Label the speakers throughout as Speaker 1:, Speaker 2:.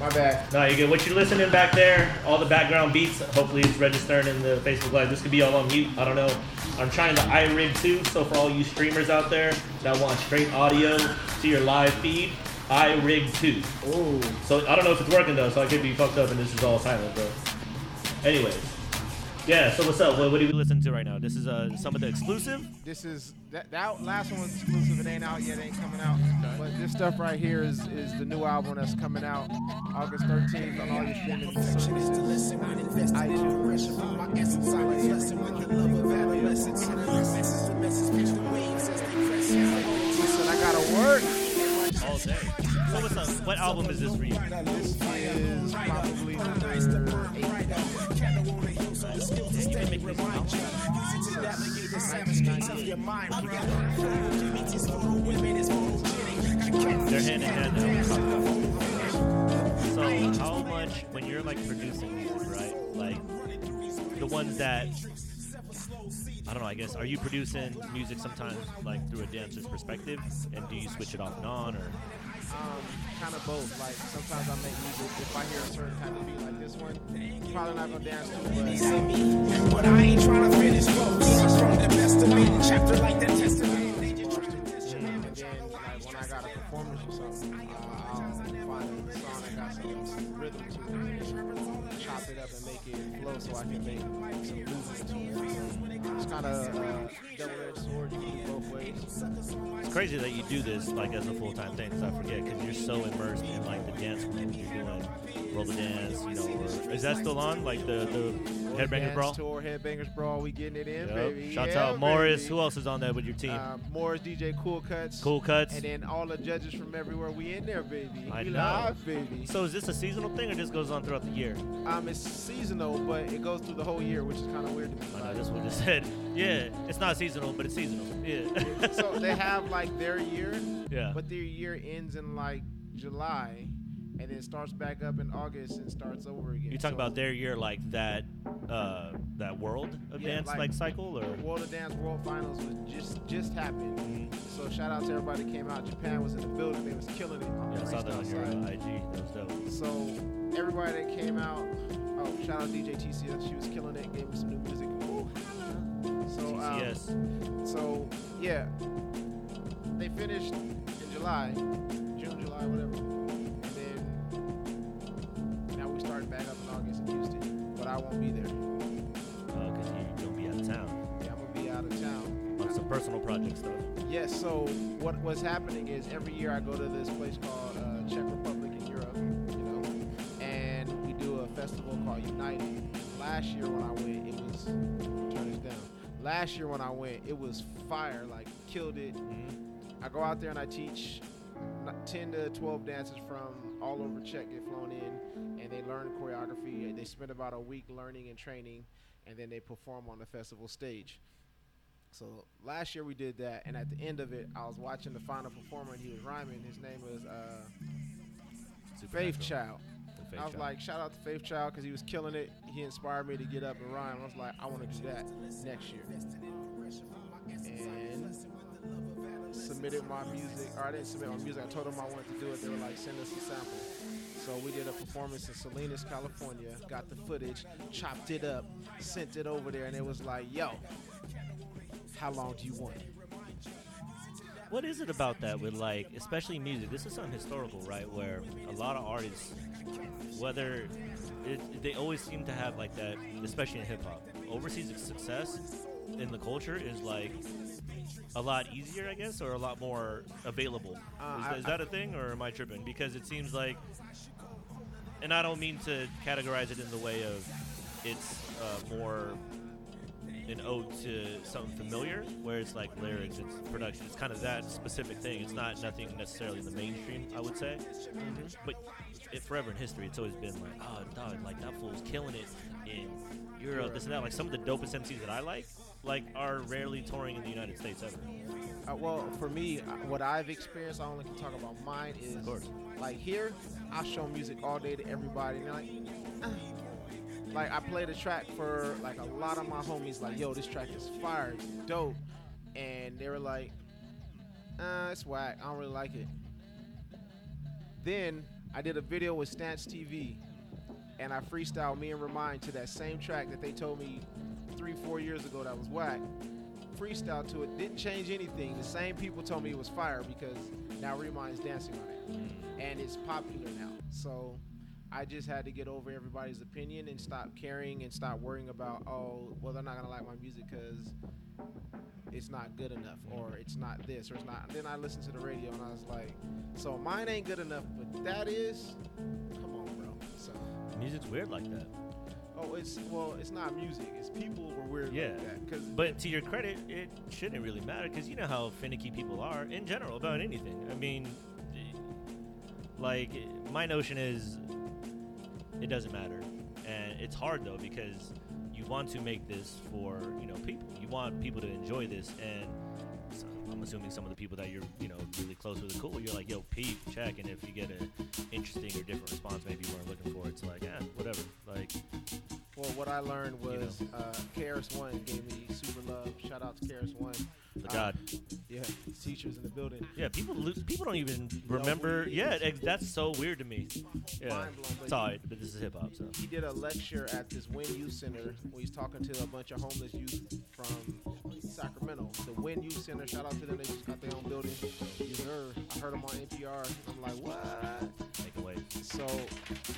Speaker 1: My bad.
Speaker 2: No, you get what you're listening back there. All the background beats. Hopefully, it's registering in the Facebook Live. This could be all on mute. I don't know. I'm trying the iRig 2. So for all you streamers out there that want straight audio to your live feed, iRig 2.
Speaker 1: Ooh.
Speaker 2: So I don't know if it's working though. So I could be fucked up and this is all silent, bro. Anyways, yeah. So what's up? What, what do we listen to right now? This is uh some of the exclusive.
Speaker 1: This is that, that last one was exclusive. It ain't out yet. It ain't coming out. But this stuff right here is is the new album that's coming out August 13th on all your streaming services. Listen, I gotta work.
Speaker 2: All day. So what's up? What album is this for you?
Speaker 1: This is probably number eight.
Speaker 2: They're hand in hand now. So how much when you're like producing music, right? Like the ones that I don't know. I guess are you producing music sometimes like through a dancer's perspective, and do you switch it off and on, or
Speaker 1: Um, kind of both. Like sometimes I make music. If I hear a certain type of beat like this one, probably not gonna dance to it.
Speaker 3: But I ain't trying to finish close. From the best of me, chapter like that testament.
Speaker 1: And then like when I got a performance or something, uh, I'll find a song that got some rhythm to it, chop it up and make it flow so I can make some movement to it. It's kind of uh, double-edged sword. You can do both ways.
Speaker 2: It's crazy that you do this like as a full time thing. Because I forget because you're so immersed in like the dance moves you're doing, roll the dance, you know. Or, is that still on? Like the the headbangers brawl.
Speaker 1: Tour, Headbangers Brawl. We getting it in,
Speaker 2: Yep.
Speaker 1: baby.
Speaker 2: Shouts
Speaker 1: Yeah,
Speaker 2: out Morris.
Speaker 1: baby.
Speaker 2: Who else is on that with your team?
Speaker 1: Um, Morris, DJ Cool Cuts.
Speaker 2: cool cuts.
Speaker 1: And then all the judges from everywhere, we in there, baby.
Speaker 2: I
Speaker 1: we
Speaker 2: know.
Speaker 1: live, baby.
Speaker 2: So is this a seasonal thing or just goes on throughout the year?
Speaker 1: Um, it's seasonal, but it goes through the whole year, which is kind of weird to me.
Speaker 2: I know that's what just said. Yeah, it's not seasonal, but it's seasonal. Yeah.
Speaker 1: so they have like their year,
Speaker 2: yeah.
Speaker 1: but their year ends in like July, and then starts back up in August and starts over again.
Speaker 2: You talking
Speaker 1: So,
Speaker 2: about their year like that uh that world of
Speaker 1: Yeah,
Speaker 2: dance
Speaker 1: like-
Speaker 2: like, cycle or
Speaker 1: World of Dance World Finals was just just happened.
Speaker 2: Mhm.
Speaker 1: So shout out to everybody that came out. Japan was in the building; they was killing it.
Speaker 2: Yeah, I saw that on your uh. IG. That was dope.
Speaker 1: So everybody that came out, oh shout out DJ TCS, she was killing it, gave me some new music. So um,
Speaker 2: TCS.
Speaker 1: So yeah, they finished in July, June, July, whatever, and then now we started back up in August in Houston. But I won't be there.
Speaker 2: Oh, because you don't be out of town
Speaker 1: Yeah, I'm gonna be out of town.
Speaker 2: on some personal project stuff.
Speaker 1: Yes. So what what's happening is every year I go to this place called uh, Czech Republic in Europe, you know, and we do a festival called United. Last year when I went, it was turn this down. Last year when I went, it was fire, like killed it.
Speaker 2: Mhm.
Speaker 1: I go out there and I teach 10 to 12 dancers from all over Czech get flown in and they learn choreography. They spend about a week learning and training and then they perform on the festival stage. So last year we did that and at the end of it I was watching the final performer and he was rhyming. His name was uh, Faith. Child.
Speaker 2: Faith
Speaker 1: I was
Speaker 2: Child.
Speaker 1: like, shout out to Faith Child because he was killing it. He inspired me to get up and rhyme. I was like, I want to do that next year. And submitted my music, or I didn't submit my music. I told them I wanted to do it. They were like, send us a sample. So we did a performance in Salinas, California. Got the footage, chopped it up, sent it over there, and it was like, yo, how long do you want it?
Speaker 2: What is it about that with like, especially music? This is something historical, right? Where a lot of artists, whether it, they always seem to have like that, especially in hip hop, overseas success in the culture is like a lot easier, I guess, or a lot more available.
Speaker 1: Uh,
Speaker 2: is,
Speaker 1: I-
Speaker 2: is that a thing, or am I tripping? Because it seems like, and I don't mean to categorize it in the way of it's uh, more an ode to something familiar, where it's like lyrics, it's production, it's kind of that specific thing. It's not nothing necessarily in the mainstream, I would say. But it, forever in history, it's always been like, oh, dog, like that fool's killing it in Europe, this and that. Like some of the dopest MCs that I like, like are rarely touring in the United States ever.
Speaker 1: Uh, well, for me, uh, what I've experienced, I only can talk about mine is
Speaker 2: Of course.
Speaker 1: like here, I show music all day to everybody, and they're like, "Ah." Like I played a track for like a lot of my homies, like, yo, this track is fire, dope, and they were like, uh, it's whack, I don't really like it. Then I did a video with Stance TV, and I freestyled me and Remind to that same track that they told me three, four years ago that was whack. Freestyle to it, didn't change anything. The same people told me it was fire because now Remind's dancing on it, and it's popular now. So I just had to get over everybody's opinion and stop caring and stop worrying about oh well they're not gonna like my music because it's not good enough or it's not this or it's not. then I listened to the radio and I was like, so mine ain't good enough, but that is. Come on, bro. So
Speaker 2: Music's weird like that.
Speaker 1: oh it's well it's not music. It's people were weird
Speaker 2: Yeah.
Speaker 1: like that because
Speaker 2: But to your credit, it shouldn't really matter because you know how finicky people are in general about anything. I mean, like my notion is, it doesn't matter, and it's hard though because you want to make this for you know people. You want people to enjoy this, and so I'm assuming some of the people that you're you know really close with are cool. You're like, yo, peep, check, and if you get an interesting or different response, maybe you weren't looking for, it's like, yeah, whatever. Like,
Speaker 1: well what I learned
Speaker 2: You know.
Speaker 1: was uh, KRS One gave me super love. Shout out to KRS One.
Speaker 2: The
Speaker 1: Uh,
Speaker 2: God.
Speaker 1: Yeah, teachers in the building.
Speaker 2: Yeah, people lo- people don't even remember. Yeah, ex- that's so weird to me. Yeah,
Speaker 1: Mind blown, but
Speaker 2: it's alright, but this is hip hop, so
Speaker 1: he did a lecture at this WIND Youth Center where he's talking to a bunch of homeless youth from Sacramento. The WIND Youth Center, shout out to them, they just got their own building. I heard him on NPR. I'm like, what?
Speaker 2: make a way.
Speaker 1: So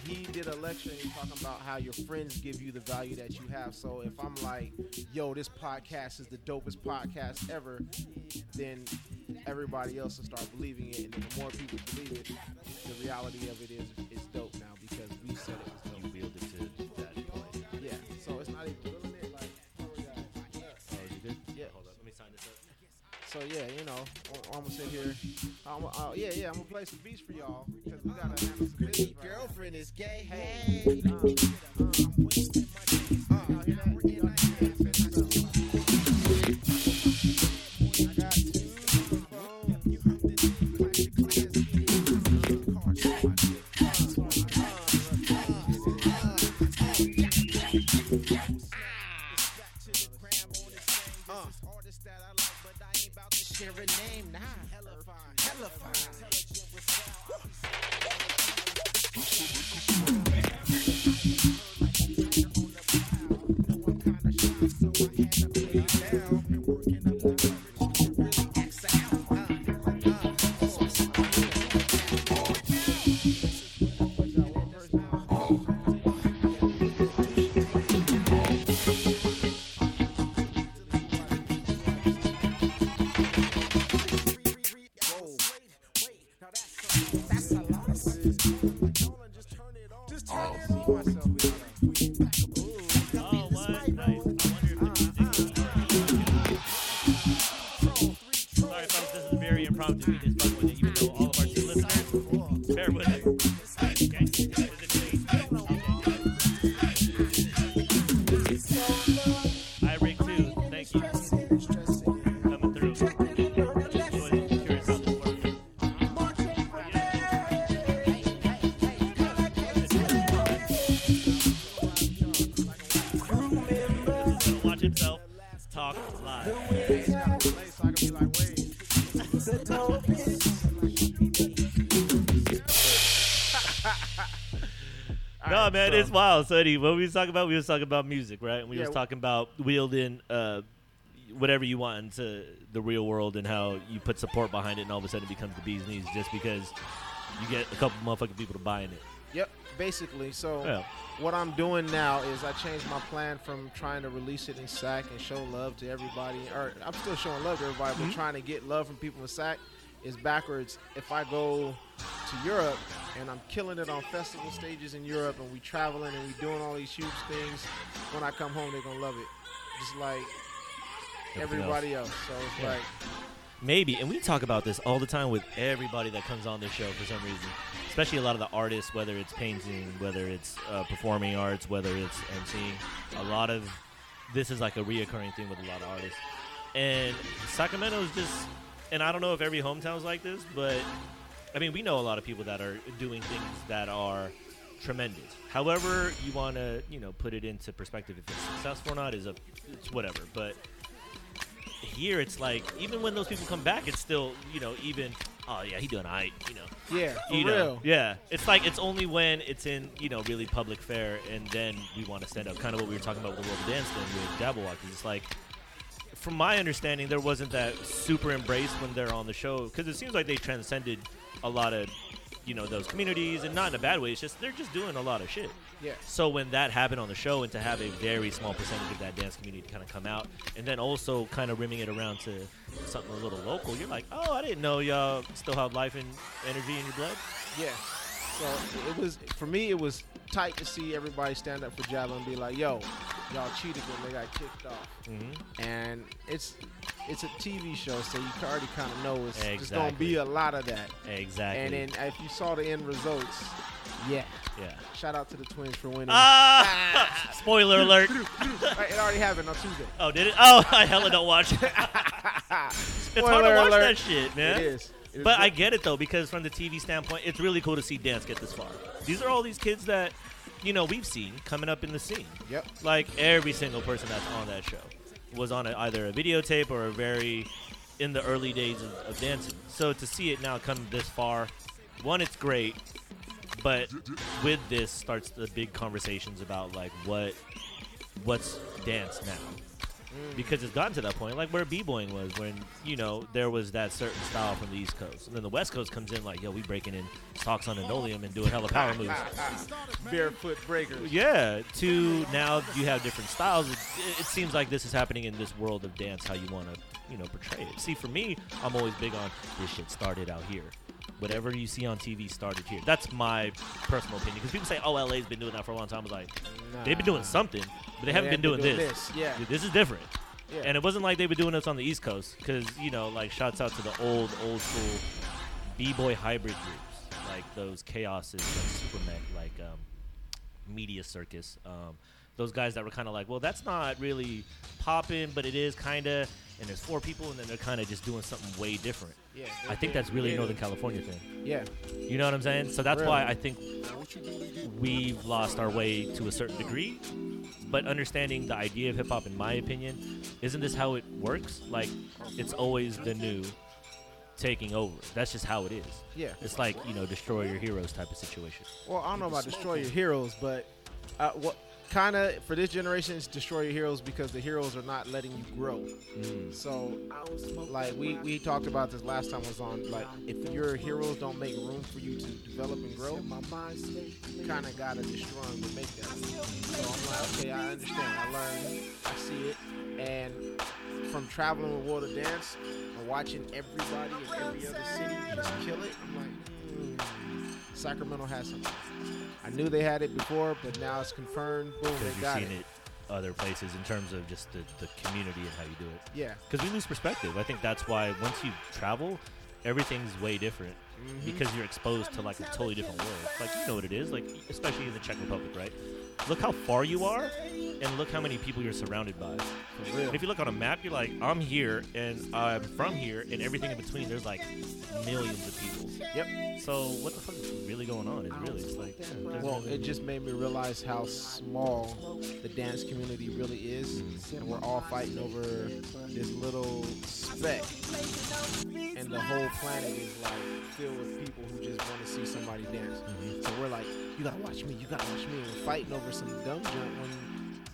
Speaker 1: he did a lecture and he's talking about how your friends give you the value that you have. So if I'm like, yo, this podcast is the dopest podcast ever, then everybody else will start believing it. And the more people believe it, the reality of it is it's dope now because we said it was
Speaker 2: You
Speaker 1: dope.
Speaker 2: wielded to that point.
Speaker 1: Yeah. So it's not even feeling it like oh, yeah.
Speaker 2: Oh, you good?
Speaker 1: Yeah.
Speaker 2: Hold up, let me sign this up.
Speaker 1: So yeah, you know, I'm, I'm gonna sit here. I'm, uh, yeah, yeah, I'm gonna play some beats for y'all because we gotta handle some business. right now.
Speaker 3: Girlfriend is gay.
Speaker 1: Hey,
Speaker 3: Hey.
Speaker 1: uh,
Speaker 2: very impromptu. Man,
Speaker 1: so-
Speaker 2: it's wild. So, Eddie, what we was talking about, we was talking about music, right? And we
Speaker 1: Yeah,
Speaker 2: was talking about wielding uh, whatever you want into the real world and how you put support behind it, and all of a sudden it becomes the bee's knees just because you get a couple motherfucking people to buy in it.
Speaker 1: Yep, basically. So
Speaker 2: Yeah.
Speaker 1: what I'm doing now is I changed my plan from trying to release it in SAC and show love to everybody, or I'm still showing love to everybody,
Speaker 2: Mm-hmm.
Speaker 1: but trying to get love from people in SAC is backwards. If I go to Europe and I'm killing it on festival stages in Europe and we traveling and we doing all these huge things, when I come home they're gonna love it, just like
Speaker 2: Everything
Speaker 1: everybody else. So it's
Speaker 2: Yeah.
Speaker 1: like
Speaker 2: Maybe, and we talk about this all the time with everybody that comes on this show for some reason, especially a lot of the artists, whether it's painting, whether it's uh, performing arts, whether it's emceeing. A lot of this is like a reoccurring thing with a lot of artists. And Sacramento is just, and I don't know if every hometown is like this, but I mean, we know a lot of people that are doing things that are tremendous. However, you want to, you know, put it into perspective if it's successful or not is a, it's whatever. But here it's like even when those people come back, it's still you know even oh yeah he doing alright you know
Speaker 1: Yeah, for
Speaker 2: you know,
Speaker 1: real.
Speaker 2: yeah. It's like it's only when it's in you know really public fair and then we want to stand up. Kind of what we were talking about with the World of Dance thing with Jabberwock. It's like, from my understanding, there wasn't that super embrace when they're on the show because it seems like they transcended a lot of you know those communities, and not in a bad way. It's just they're just doing a lot of shit.
Speaker 1: Yeah.
Speaker 2: So when that happened on the show, and to have a very small percentage of that dance community kind of come out, and then also kind of rimming it around to something a little local, you're like, oh, I didn't know y'all still have life and energy in your blood.
Speaker 1: Yeah. So it was for me. It was tight to see everybody stand up for Jabba and be like, "Yo, y'all cheated when they got kicked off."
Speaker 2: Mm-hmm.
Speaker 1: And it's it's a TV show, so you already kind of know it's just gonna be a lot of that.
Speaker 2: Exactly.
Speaker 1: And then if you saw the end results, yeah.
Speaker 2: yeah.
Speaker 1: Shout out to the Twins for winning.
Speaker 2: Ah! Spoiler alert.
Speaker 1: It already happened on Tuesday.
Speaker 2: Oh, did it? Oh, I hella don't watch it. it's hard to watch
Speaker 1: alert.
Speaker 2: that shit, man.
Speaker 1: It is.
Speaker 2: But I get it though because from the TV standpoint, it's really cool to see dance get this far. These are all these kids that, you know, we've seen coming up in the scene.
Speaker 1: Yep.
Speaker 2: Like every single person that's on that show was on a, either a videotape or a very in the early days of, of dancing. So to see it now come this far, one, it's great. But with this starts the big conversations about like what what's dance now Mm. because it's gotten to that point, like where b-boying was, when you know there was that certain style from the East Coast, and then the West Coast comes in like, yo, we breaking in socks on linoleum and doing hella power moves.
Speaker 1: Barefoot breakers.
Speaker 2: Yeah, to now you have different styles. It, it seems like this is happening in this world of dance, how you want to, you know, portray it. See, for me, I'm always big on this shit started out here. Whatever you see on TV started here. That's my personal opinion. Because people say, oh, LA's been doing that for a long time. I was like, they've been doing something, but they haven't been doing this.
Speaker 1: Yeah.
Speaker 2: Dude, this is different.
Speaker 1: yeah.
Speaker 2: And it wasn't like they were doing this on the East Coast, because you know, like shouts out to the old, old school b-boy hybrid groups, like those chaoses, like Supermech, like um, Media Circus. Um, those guys that were kind of like, well, that's not really popping, but it is kind of. And there's four people, and then they're kind of just doing something way different.
Speaker 1: yeah.
Speaker 2: I think that's really a
Speaker 1: yeah.
Speaker 2: Northern California thing.
Speaker 1: Yeah.
Speaker 2: You know what I'm saying? So that's why I think we've lost our way to a certain degree. But understanding the idea of hip hop, in my opinion, isn't this how it works? Like, it's always the new taking over. That's just how it is.
Speaker 1: Yeah.
Speaker 2: It's like, you know, destroy your heroes type of situation.
Speaker 1: Well, I don't know about destroy your heroes, but uh, what kind of for this generation is destroy your heroes because the heroes are not letting you grow.
Speaker 2: Mm.
Speaker 1: So, like we we talked about this last time I was on. Like, if your heroes don't make room for you to develop and grow, you kind of gotta destroy them to make that. So I'm like, okay, I understand. I learned. I see it. And from traveling with World of Dance and watching everybody in every other city just kill it, I'm like, hmm, Sacramento has something. I knew they had it before, but now it's confirmed. Boom,
Speaker 2: Because
Speaker 1: they got it.
Speaker 2: it other places in terms of just the, the community and how you do it.
Speaker 1: Yeah.
Speaker 2: Because we lose perspective. I think that's why once you travel, everything's way different.
Speaker 1: Mhm.
Speaker 2: because you're exposed to like a totally different world. Like you know what it is, like especially in the Czech Republic, right? Look how far you are, and look how many people you're surrounded by. And if you look on a map, you're like, I'm here, and I'm from here, and everything in between. There's like millions of people.
Speaker 1: Yep.
Speaker 2: So what the fuck is really going on? It's really just like, yeah,
Speaker 1: Well, it just made me realize how small the dance community really is, and we're all fighting over this little speck, and the whole planet is like filled with people who just want to see somebody dance.
Speaker 2: Mhm.
Speaker 1: So we're like, you gotta watch me, you gotta watch me, and we're fighting over some dumb junk when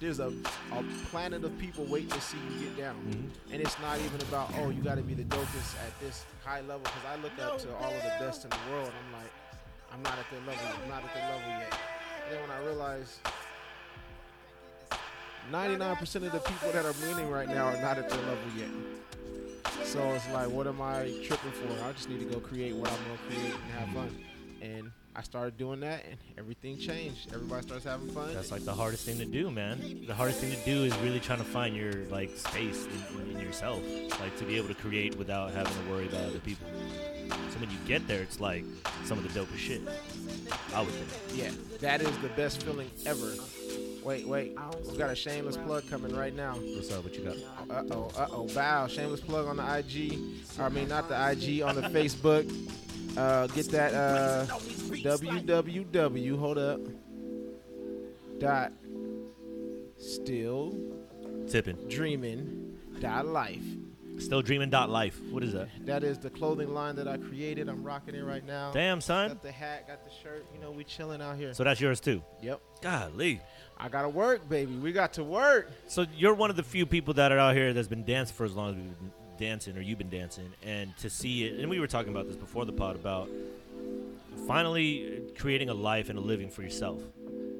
Speaker 1: there's a, a planet of people waiting to see you get down.
Speaker 2: Mhm.
Speaker 1: And it's not even about, oh, you gotta be the dopest at this high level, because I look up to all of the best in the world. I'm like, I'm not at their level. I'm not at their level yet. And then when I realize 99% of the people that are winning right now are not at their level yet. So it's like, what am I tripping for? I just need to go create what I'm gonna create and have fun. And I started doing that, and everything changed. Everybody starts having fun.
Speaker 2: That's like the hardest thing to do, man. The hardest thing to do is really trying to find your like space in, in, yourself, like to be able to create without having to worry about other people. So when you get there, it's like some of the dopest shit. I would think.
Speaker 1: yeah, that is the best feeling ever. Wait, wait, we got a shameless plug coming right now.
Speaker 2: What's up? What you got?
Speaker 1: Uh oh, uh oh, bow. Shameless plug on the IG. I mean, not the IG, on the Facebook. Uh, get that uh, www. Hold up. Dot. Still
Speaker 2: Tipping.
Speaker 1: dreaming. Dot life.
Speaker 2: Still dreaming. Dot life. What is that?
Speaker 1: That is the clothing line that I created. I'm rocking it right now.
Speaker 2: Damn, son.
Speaker 1: Got the hat, got the shirt. You know, we chilling out here.
Speaker 2: So that's yours too.
Speaker 1: yep.
Speaker 2: Golly.
Speaker 1: I gotta work, baby. We got to work.
Speaker 2: So you're one of the few people that are out here that's been dancing for as long as we've been dancing, or you've been dancing, and to see it. And we were talking about this before the pod about finally creating a life and a living for yourself.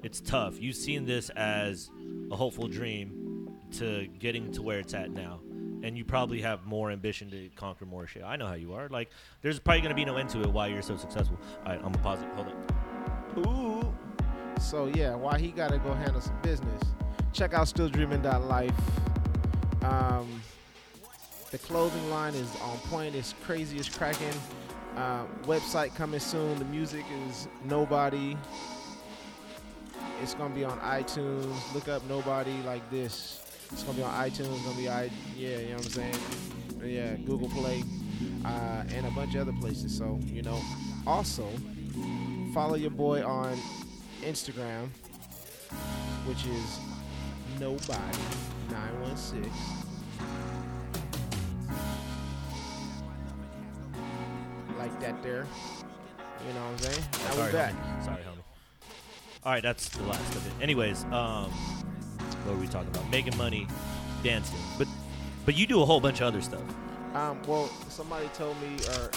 Speaker 2: It's tough. You've seen this as a hopeful dream to getting to where it's at now. And you probably have more ambition to conquer more shit. I know how you are. Like, there's probably gonna be no end to it. Why you're so successful. All right, I'm gonna pause it. Hold on.
Speaker 1: Ooh. So yeah, why he gotta go handle some business? Check out stilldreaming.life. Um, the clothing line is on point. It's crazy. It's cracking. Uh, website coming soon. The music is Nobody. It's gonna be on iTunes. Look up Nobody like this. It's gonna be on iTunes. It's gonna be i yeah, you know what I'm saying? Yeah, Google Play, uh, and a bunch of other places. So you know, also follow your boy on Instagram, which is nobody nine one six. Like that there. You know what I'm saying? Now
Speaker 2: Sorry,
Speaker 1: we back.
Speaker 2: homie. Sorry, homie. All right, that's the last of it. Anyways, um, what were we talking about? Making money, dancing, but but you do a whole bunch of other stuff.
Speaker 1: Um, well, somebody told me, or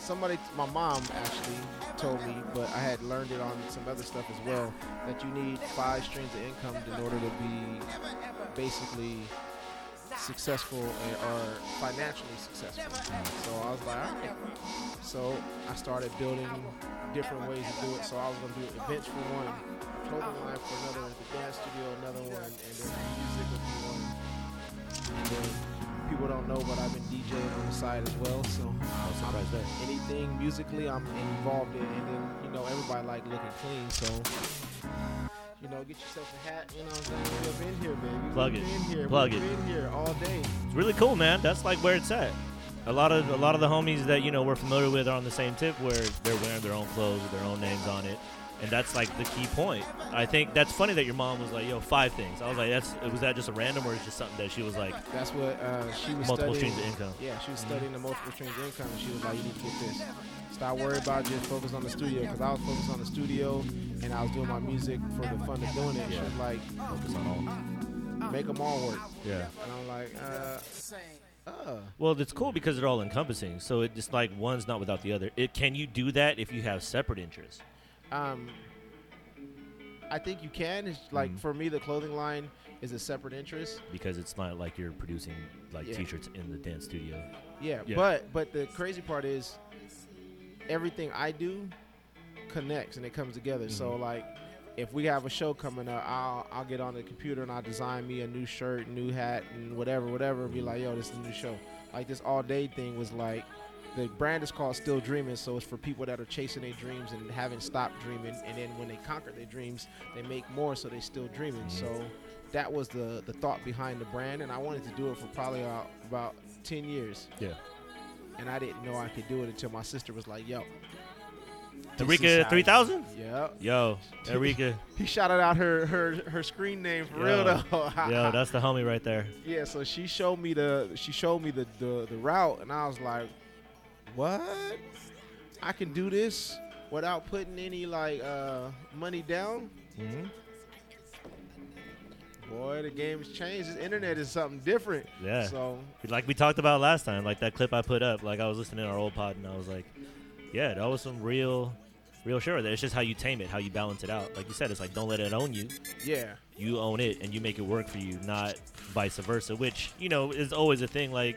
Speaker 1: somebody, my mom actually told me, but I had learned it on some other stuff as well, that you need five streams of income in order to be basically successful and, or financially successful. So I was like, all right. So I started building different ways to do it. So I was gonna do events for one, clothing line for another, the dance studio another one, and then music be one. And then people don't know, but I've been DJing on the side as well. So
Speaker 2: No surprise there.
Speaker 1: anything musically I'm involved in, and then you know everybody like looking clean, so. You know, get yourself a hat. You know what I'm saying? We've been here, baby.
Speaker 2: Plug
Speaker 1: We've
Speaker 2: it.
Speaker 1: Been here.
Speaker 2: Plug
Speaker 1: We've
Speaker 2: it.
Speaker 1: Been here all day.
Speaker 2: It's really cool, man. That's like where it's at. A lot of a lot of the homies that you know we're familiar with are on the same tip where they're wearing their own clothes with their own names on it, and that's like the key point. I think that's funny that your mom was like, "Yo, five things." I was like, "That's was that just a random or is just something that she was like
Speaker 1: That's what uh, she was
Speaker 2: multiple
Speaker 1: studying.
Speaker 2: streams of income?"
Speaker 1: Yeah, she was studying the multiple streams of income, and she was like, "You need to get this. Stop worrying about just focus on the studio." Because I was focused on the studio, and I was doing my music for the fun of doing it. She was like,
Speaker 2: Focus on all.
Speaker 1: "Make them all work,"
Speaker 2: Yeah.
Speaker 1: and I'm like, "Uh, uh."
Speaker 2: Well, it's cool because they're all encompassing. So it just like one's not without the other. It can you do that if you have separate interests?
Speaker 1: Um, I think you can. It's like
Speaker 2: Mhm.
Speaker 1: for me, the clothing line is a separate interest.
Speaker 2: Because it's not like you're producing like
Speaker 1: Yeah.
Speaker 2: t-shirts in the dance studio.
Speaker 1: Yeah,
Speaker 2: Yeah.
Speaker 1: but but the crazy part is everything I do connects and it comes together. So
Speaker 2: Mhm.
Speaker 1: like if we have a show coming up, I'll I'll get on the computer and I'll design me a new shirt, new hat, and whatever, whatever. And be like, yo, this is a new show. Like this all day thing was like the brand is called Still Dreaming, so it's for people that are chasing their dreams and haven't stopped dreaming. And then when they conquer their dreams, they make more, so they're still dreaming.
Speaker 2: Mhm.
Speaker 1: So that was the the thought behind the brand, and I wanted to do it for probably about, about ten years
Speaker 2: Yeah.
Speaker 1: and I didn't know I could do it until my sister was like, "Yo, this is
Speaker 2: Eureka
Speaker 1: how-
Speaker 2: three thousand.
Speaker 1: Yeah,
Speaker 2: Yo, Eureka.
Speaker 1: he shouted out her her her screen name for real
Speaker 2: Yo.
Speaker 1: though.
Speaker 2: Yo, that's the homie right there.
Speaker 1: yeah. So she showed me the she showed me the, the the route, and I was like, "What? I can do this without putting any like uh money down."
Speaker 2: hmm
Speaker 1: Boy, the game's changed. This internet is something different.
Speaker 2: Yeah.
Speaker 1: So
Speaker 2: Like we talked about last time, like that clip I put up. Like I was listening to our old pod, and I was like, "Yeah, that was some real, real sure." That it's just how you tame it, how you balance it out. Like you said, it's like don't let it own you.
Speaker 1: yeah,
Speaker 2: You own it, and you make it work for you, not vice versa. Which you know is always a thing. Like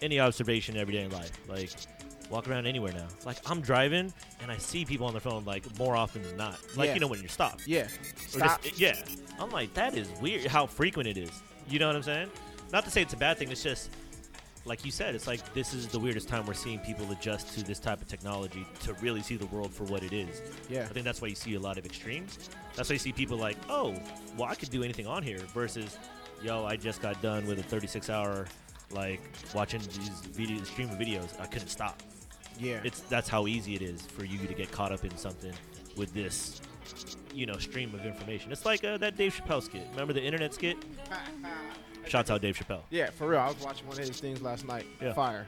Speaker 2: any observation every day in life, like walk around anywhere now. Like I'm driving, and I see people on their phone like more often than not. Like
Speaker 1: Yeah.
Speaker 2: you know when you're stopped.
Speaker 1: yeah. Stop.
Speaker 2: just- yeah. I'm like, that is weird how frequent it is. You know what I'm saying? Not to say it's a bad thing, it's just like you said, it's like this is the weirdest time we're seeing people adjust to this type of technology to really see the world for what it is.
Speaker 1: yeah.
Speaker 2: I think that's why you see a lot of extremes. That's why you see people like, oh, well, I could do anything on here versus, yo, I just got done with a 36 hour, like, watching these videos, stream of videos. I couldn't stop.
Speaker 1: Yeah.
Speaker 2: It's That's how easy it is for you to get caught up in something with this you know, stream of information. It's like uh, that Dave Chappelle skit. Remember the internet skit? Shouts out Dave Chappelle.
Speaker 1: Yeah, for real. I was watching one of his things last night.
Speaker 2: Yeah.
Speaker 1: Fire.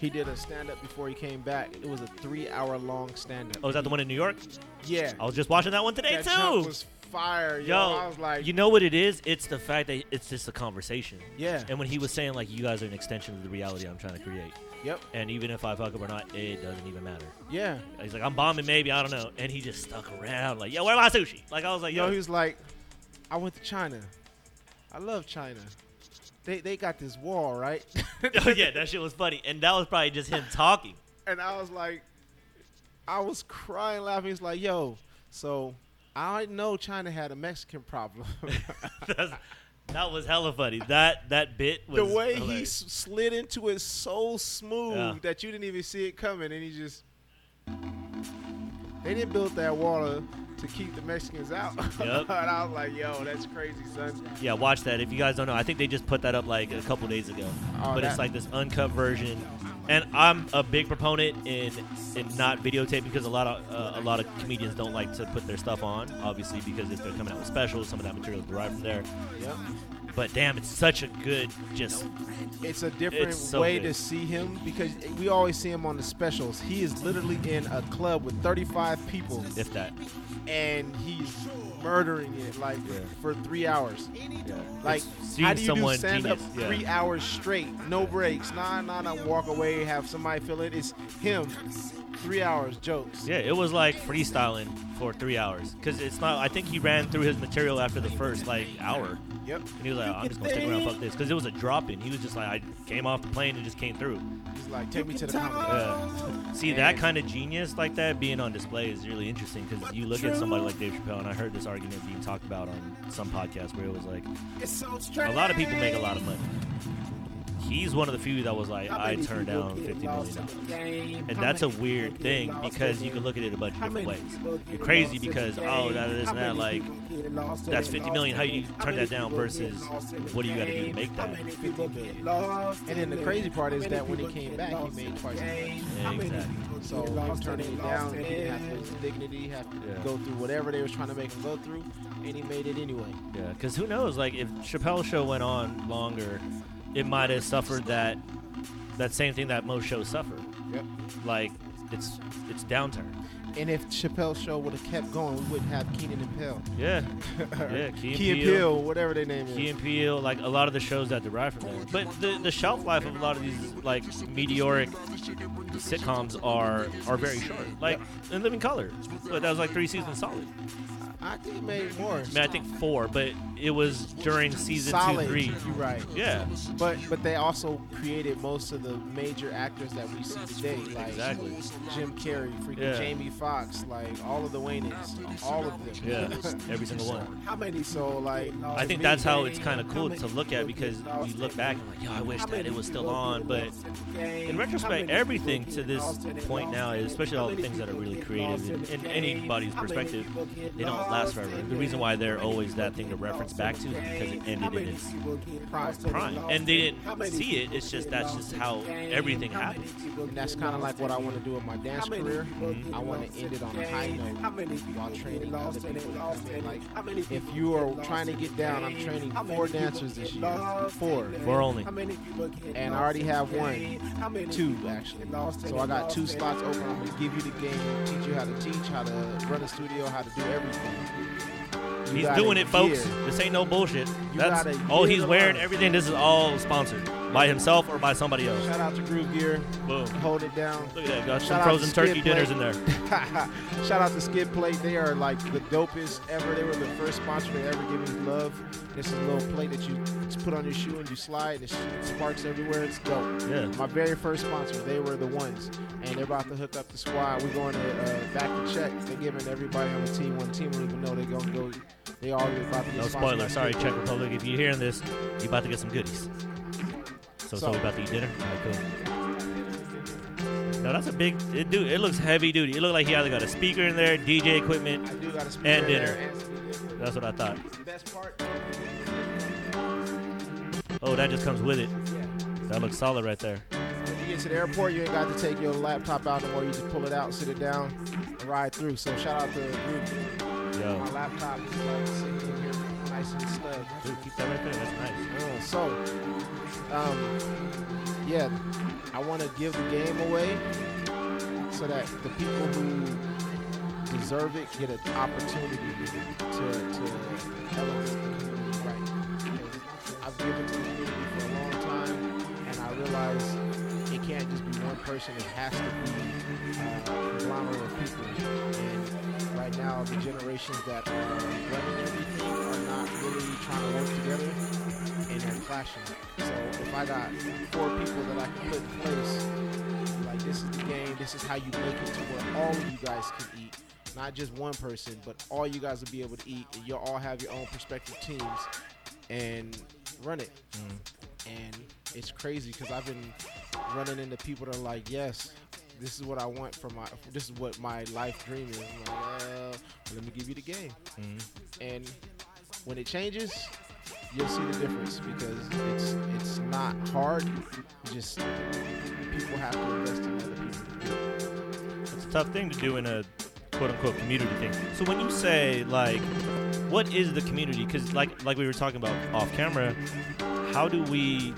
Speaker 1: He did a stand up before he came back. It was a three hour long stand up.
Speaker 2: Oh, is that the one in New York?
Speaker 1: Yeah.
Speaker 2: I was just watching that one today
Speaker 1: that
Speaker 2: too.
Speaker 1: was fire, yo.
Speaker 2: Yo,
Speaker 1: I was like,
Speaker 2: you know what it is? It's the fact that it's just a conversation.
Speaker 1: yeah.
Speaker 2: And when he was saying like, you guys are an extension of the reality I'm trying to create,
Speaker 1: Yep.
Speaker 2: and even if I fuck up or not, it doesn't even matter.
Speaker 1: Yeah.
Speaker 2: He's like, I'm bombing, maybe I don't know, and he just stuck around like, yo, where my sushi? Like I was like,
Speaker 1: Yo,
Speaker 2: yo,
Speaker 1: he was like, I went to China. I love China. They they got this wall, right?
Speaker 2: oh yeah, that shit was funny, and that was probably just him talking.
Speaker 1: and I was like, I was crying, laughing. He's like, yo, so I know China had a Mexican problem.
Speaker 2: That was hella funny. That that bit was
Speaker 1: the way he
Speaker 2: hilarious.
Speaker 1: s- slid into it so smooth
Speaker 2: Yeah.
Speaker 1: that you didn't even see it coming, and he just. They didn't build that wall to, keep the Mexicans out.
Speaker 2: Yep.
Speaker 1: and I was like, yo, that's crazy, son.
Speaker 2: Yeah, watch that. If you guys don't know, I think they just put that up like a couple days ago.
Speaker 1: Oh,
Speaker 2: but it's like this uncut version. And I'm a big proponent in in not videotaping because a lot of uh, a lot of comedians don't like to put their stuff on, obviously because if they're coming out with specials, some of that material is derived from there.
Speaker 1: Yep.
Speaker 2: But damn, it's such a good just
Speaker 1: It's a different
Speaker 2: It's so
Speaker 1: way
Speaker 2: good.
Speaker 1: to see him because we always see him on the specials. He is literally in a club with 35 people
Speaker 2: if that.
Speaker 1: And he's murdering it like
Speaker 2: Yeah.
Speaker 1: for three hours.
Speaker 2: Yeah.
Speaker 1: Like,
Speaker 2: seeing
Speaker 1: how do you do
Speaker 2: someone
Speaker 1: stand up
Speaker 2: genius. Yeah.
Speaker 1: three hours straight, no breaks, nah, nah, nah, walk away, have somebody fill it? It's him, three hours, jokes.
Speaker 2: Yeah, it was like freestyling for three hours because it's not. I think he ran through his material after the first like hour,
Speaker 1: Yep.
Speaker 2: and he was like, "I'm just gonna stick around, fuck this," because it was a drop in. He was just like, "I came off the plane and just came through."
Speaker 1: He's like, take me to the comedy.
Speaker 2: Yeah. See that kind of genius like that being on display is really interesting because you look at somebody like Dave Chappelle, and I heard this argument being talked about on some podcast where it was like, a lot of people make a lot of money. He's one of the few that was like, I turned down fifty million dollars, and that's a weird thing because you can look at it a bunch of different ways. You're crazy because oh that this and that like that's fifty million. How you turn that down versus what do you got to do to make that?
Speaker 1: And then the crazy part is that when he came back, he made twice as much.
Speaker 2: Yeah, exactly.
Speaker 1: So him turning it down, he didn't have to lose his dignity, have to
Speaker 2: Yeah.
Speaker 1: go through whatever they was trying to make him go through, and he made it anyway.
Speaker 2: Yeah, because who knows? Like, if Chappelle's show went on longer, it might have suffered that that same thing that most shows suffer.
Speaker 1: Yep.
Speaker 2: Like, it's it's downturn.
Speaker 1: And if Chappelle's show would have kept going, we wouldn't have Keenan and Peele.
Speaker 2: Yeah, yeah. Key and
Speaker 1: Key and
Speaker 2: Peele.
Speaker 1: Peele, whatever their name
Speaker 2: Key
Speaker 1: is.
Speaker 2: and Peele, like a lot of the shows that derive from there. But the the shelf life of a lot of these like meteoric sitcoms are are very short. Like in Living Color, but that was like three seasons solid.
Speaker 1: I think he made more.
Speaker 2: I mean, I think four, but it was during season
Speaker 1: Solid.
Speaker 2: two, three.
Speaker 1: You're right.
Speaker 2: Yeah,
Speaker 1: But but they also created most of the major actors that we see today, like
Speaker 2: exactly.
Speaker 1: Jim Carrey, freaking
Speaker 2: Yeah.
Speaker 1: Jamie Foxx, like all of the Waynes, all of them.
Speaker 2: Yeah, every single one.
Speaker 1: How many? So like,
Speaker 2: I think that's how it's kind of cool to look at because we look back and like, yo, I wish that it was still on. But in retrospect, everything to this point now, especially all the things that are really creative in, in anybody's perspective, they don't last forever. The reason why they're always that thing to reference back to is because it ended in its prime, and they didn't see it. It's just that's just how everything happens.
Speaker 1: And that's kind of like what I want to do with my dance career. I want to end it on a high note while training other people to come. Like, if you are trying to get down, I'm training four dancers this year. Four.
Speaker 2: Four only.
Speaker 1: And I already have one. Two, actually. So I got two slots open. I'm going to give you the game, teach you how to teach, how to run a studio, how to do everything. You
Speaker 2: He's doing it, folks. This ain't no bullshit.
Speaker 1: You
Speaker 2: That's all he's wearing. Everything. This is all sponsored by himself or by somebody else.
Speaker 1: Shout out to Gruv Gear.
Speaker 2: Boom.
Speaker 1: Hold it down.
Speaker 2: Look at that. Got
Speaker 1: Shout
Speaker 2: some frozen turkey
Speaker 1: Skid
Speaker 2: dinners in there.
Speaker 1: Shout out to Skid Plate. They are like the dopest ever. They were the first sponsor to ever give me love. This is a little plate that you put on your shoe and you slide. It sparks everywhere. It's dope.
Speaker 2: Yeah.
Speaker 1: My very first sponsor. They were the ones, and they're about to hook up the squad. We're going to uh, back the check. They're giving everybody on the team one team don't even know they're gonna go. They all about to get
Speaker 2: No spoiler. Sorry, Czech Republic. If you're hearing this, you're about to get some goodies. So, So- we about to eat dinner. All right, cool. No, that's a big. It, dude, it looks heavy duty. It looked like he either got a speaker in there, DJ equipment.
Speaker 1: I do got a speaker
Speaker 2: And
Speaker 1: in there
Speaker 2: dinner.
Speaker 1: and studio equipment.
Speaker 2: That's what I thought.
Speaker 1: Best part.
Speaker 2: Oh, that just comes with it. That looks solid right there.
Speaker 1: When you get to the airport, you ain't got to take your laptop out anymore. You just pull it out, sit it down, and ride through. So shout out to Gruv.
Speaker 2: Yo,
Speaker 1: My laptop is like sitting in here nice and snug.
Speaker 2: dude, keep that right there. That's nice.
Speaker 1: Uh, so, um, yeah, I want to give the game away so that the people who deserve it get an opportunity to, to elevate the community right. I've given to the community for a long time, and I realize it can't just be one person. It has to be uh, a conglomerate of people. And right now, the generations that are running everything are not really trying to work together and they're clashing. So if I got four people that I can put in place, like this is the game, this is how you make it to where all of you guys can eat. Not just one person, but all you guys will be able to eat, and you'll all have your own prospective teams and run it. And it's crazy because I've been running into people that are like, yes, this is what I want for my, this is what my life dream is. I'm like, uh, let me give you the game.
Speaker 2: Mhm.
Speaker 1: And when it changes, you'll see the difference because it's it's not hard. Just people have to invest in other people.
Speaker 2: It's a tough thing to do in a quote unquote community thing. So when you say like, what is the community? Because like like we were talking about off camera, how do we,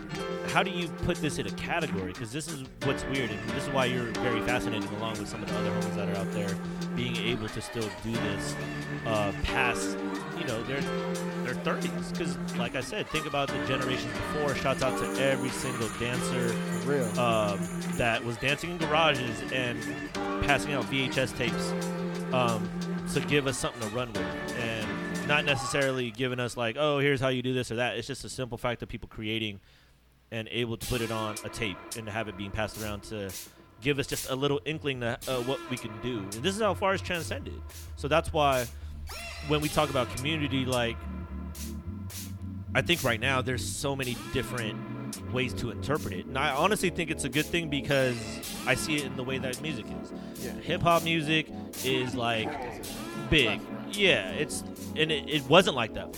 Speaker 2: how do you put this in a category? Because this is what's weird, and this is why you're very fascinating, along with some of the other homies that are out there, being able to still do this uh, past, you know, their their 30s. Because like I said, think about the generations before. Shouts out to every single dancer um, that was dancing in garages and passing out VHS tapes um, to give us something to run with, and not necessarily giving us like, oh, here's how you do this or that. It's just a simple fact of people creating and able to put it on a tape and to have it being passed around to give us just a little inkling to uh, what we can do. And this is how far it's transcended. So that's why when we talk about community, like I think right now there's so many different ways to interpret it. And I honestly think it's a good thing because I see it in the way that music is.
Speaker 1: Yeah.
Speaker 2: Hip hop music is like big. Yeah, it's and it, it wasn't like that.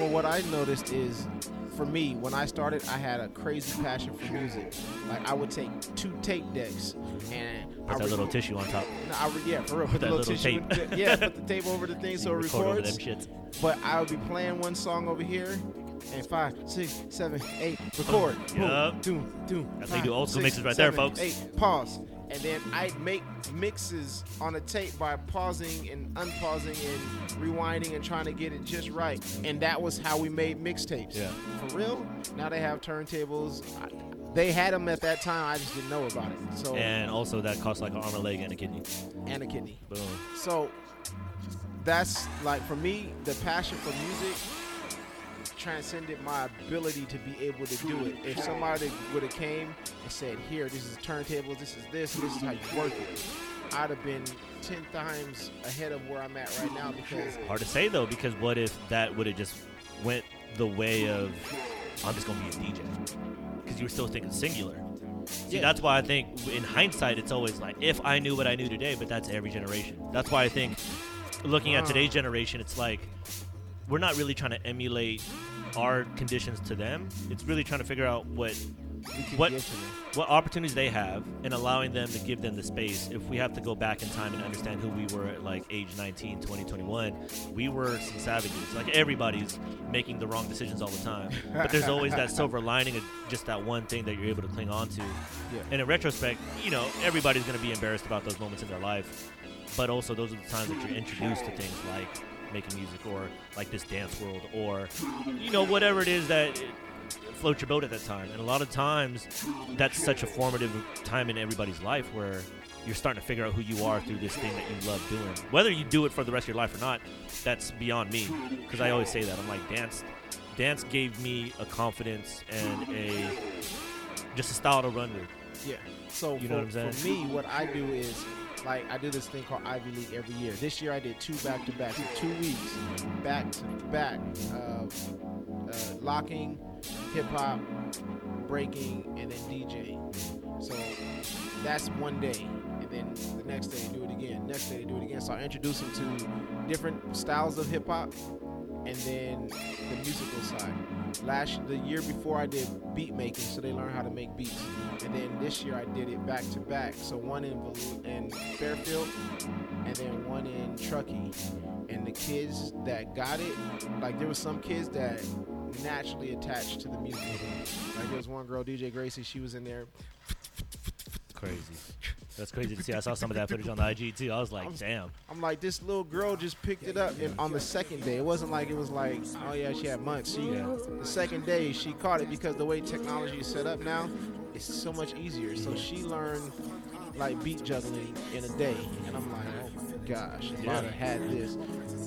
Speaker 1: Well, what I noticed is, for me, when I started, I had a crazy passion for music. Like I would take two tape decks and I
Speaker 2: Put that
Speaker 1: would-
Speaker 2: little tissue on top.
Speaker 1: No, I would, yeah, for real. Put
Speaker 2: that
Speaker 1: the
Speaker 2: little
Speaker 1: tissue
Speaker 2: tape.
Speaker 1: the- yeah, put the tape over the thing so it
Speaker 2: record
Speaker 1: records. But I would be playing one song over here, and five, six, seven, eight, record. Boom,
Speaker 2: Yup.
Speaker 1: doom, doom.
Speaker 2: That's how you do old school mixes right there, folks.
Speaker 1: Eight, pause. And then I'd make mixes on a tape by pausing and unpausing and rewinding and trying to get it just right. And that was how we made mixtapes.
Speaker 2: Yeah.
Speaker 1: For real? Now they have turntables. I, they had them at that time. I just didn't know about it. So
Speaker 2: And also that costs like an arm, a leg, and a kidney.
Speaker 1: and a kidney.
Speaker 2: Boom.
Speaker 1: So that's like for me, the passion for music transcended my ability to be able to do it. If somebody would have came and said, "Here, this is turntables, this is this, this is how you work it," I'd have been ten times ahead of where I'm at right now because
Speaker 2: Hard to say though, because what if that would have just went the way of I'm just gonna be a DJ? Because you were still thinking singular. See,
Speaker 1: Yeah.
Speaker 2: that's why I think in hindsight it's always like if I knew what I knew today, but that's every generation. That's why I think looking at
Speaker 1: Ah.
Speaker 2: today's generation, it's like we're not really trying to emulate our conditions to them. It's really trying to figure out what What-
Speaker 1: give to them.
Speaker 2: what opportunities they have and allowing them to give them the space if we have to go back in time and understand who we were at like age 19 20 21 we were some savages like everybody's making the wrong decisions all the time but there's always that silver lining of just that one thing that you're able to cling on to
Speaker 1: Yeah.
Speaker 2: and in retrospect you know everybody's going to be embarrassed about those moments in their life but also those are the times that you're introduced to things like making music or like this dance world or you know whatever it is that float your boat at that time and a lot of times that's such a formative time in everybody's life where you're starting to figure out who you are through this thing that you love doing whether you do it for the rest of your life or not that's beyond me because i always say that i'm like dance dance gave me a confidence and a just a style to run with
Speaker 1: Yeah. So
Speaker 2: You
Speaker 1: for,
Speaker 2: know what I'm saying?
Speaker 1: for me, what I do is like I do this thing called Ivy League every year. This year I did two back to back, two weeks back to back, uh, uh, locking, hip hop, breaking, and then DJing. So that's one day, and then the next day do it again. Next day do it again. So I introduce them to different styles of hip hop, and then the musical side. last the year before I did beat making, so they learned how to make beats, and then this year I did it back to back. So one in in Fairfield, and then one in Truckee. And the kids that got it, like there was some kids that naturally attached to the music. Like there was one girl, DJ Gracie, she was in there.
Speaker 2: Crazy. That's crazy to see. I saw some of that footage on the IG too. I was like, damn.
Speaker 1: I'm like, this little girl just picked it up, and on the second day, it wasn't like it was like, oh yeah, she had months. She,
Speaker 2: Yeah.
Speaker 1: the second day, she caught it because the way technology is set up now, it's so much easier. So mm-hmm. she learned like beat juggling in a day, and I'm like, gosh, Lotta
Speaker 2: Yeah.
Speaker 1: had this.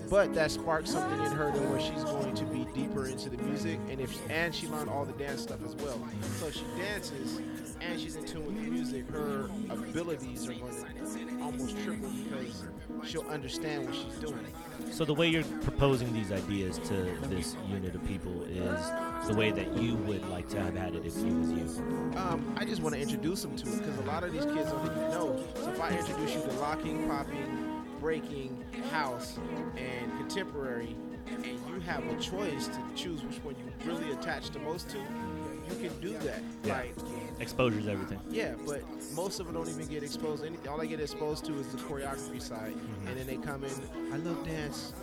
Speaker 1: But that sparked something in her to where she's going to be deeper into the music, and if and she learned all the dance stuff as well. So she dances and she's in tune with the music, her abilities are going to almost triple because she'll understand what she's doing.
Speaker 2: So the way you're proposing these ideas to this unit of people is the way that you would like to have had it if you was you.
Speaker 1: Um, I just want to introduce them to it because a lot of these kids don't even know. So if I introduce you to locking, popping, breaking, house, and contemporary, and you have a choice to choose which one you really attach the most to, you can do that.
Speaker 2: Yeah.
Speaker 1: Like,
Speaker 2: Exposure is everything.
Speaker 1: yeah, but most of them don't even get exposed. Any, all they get exposed to is the choreography side, mm-hmm. and then they come in. I love dance,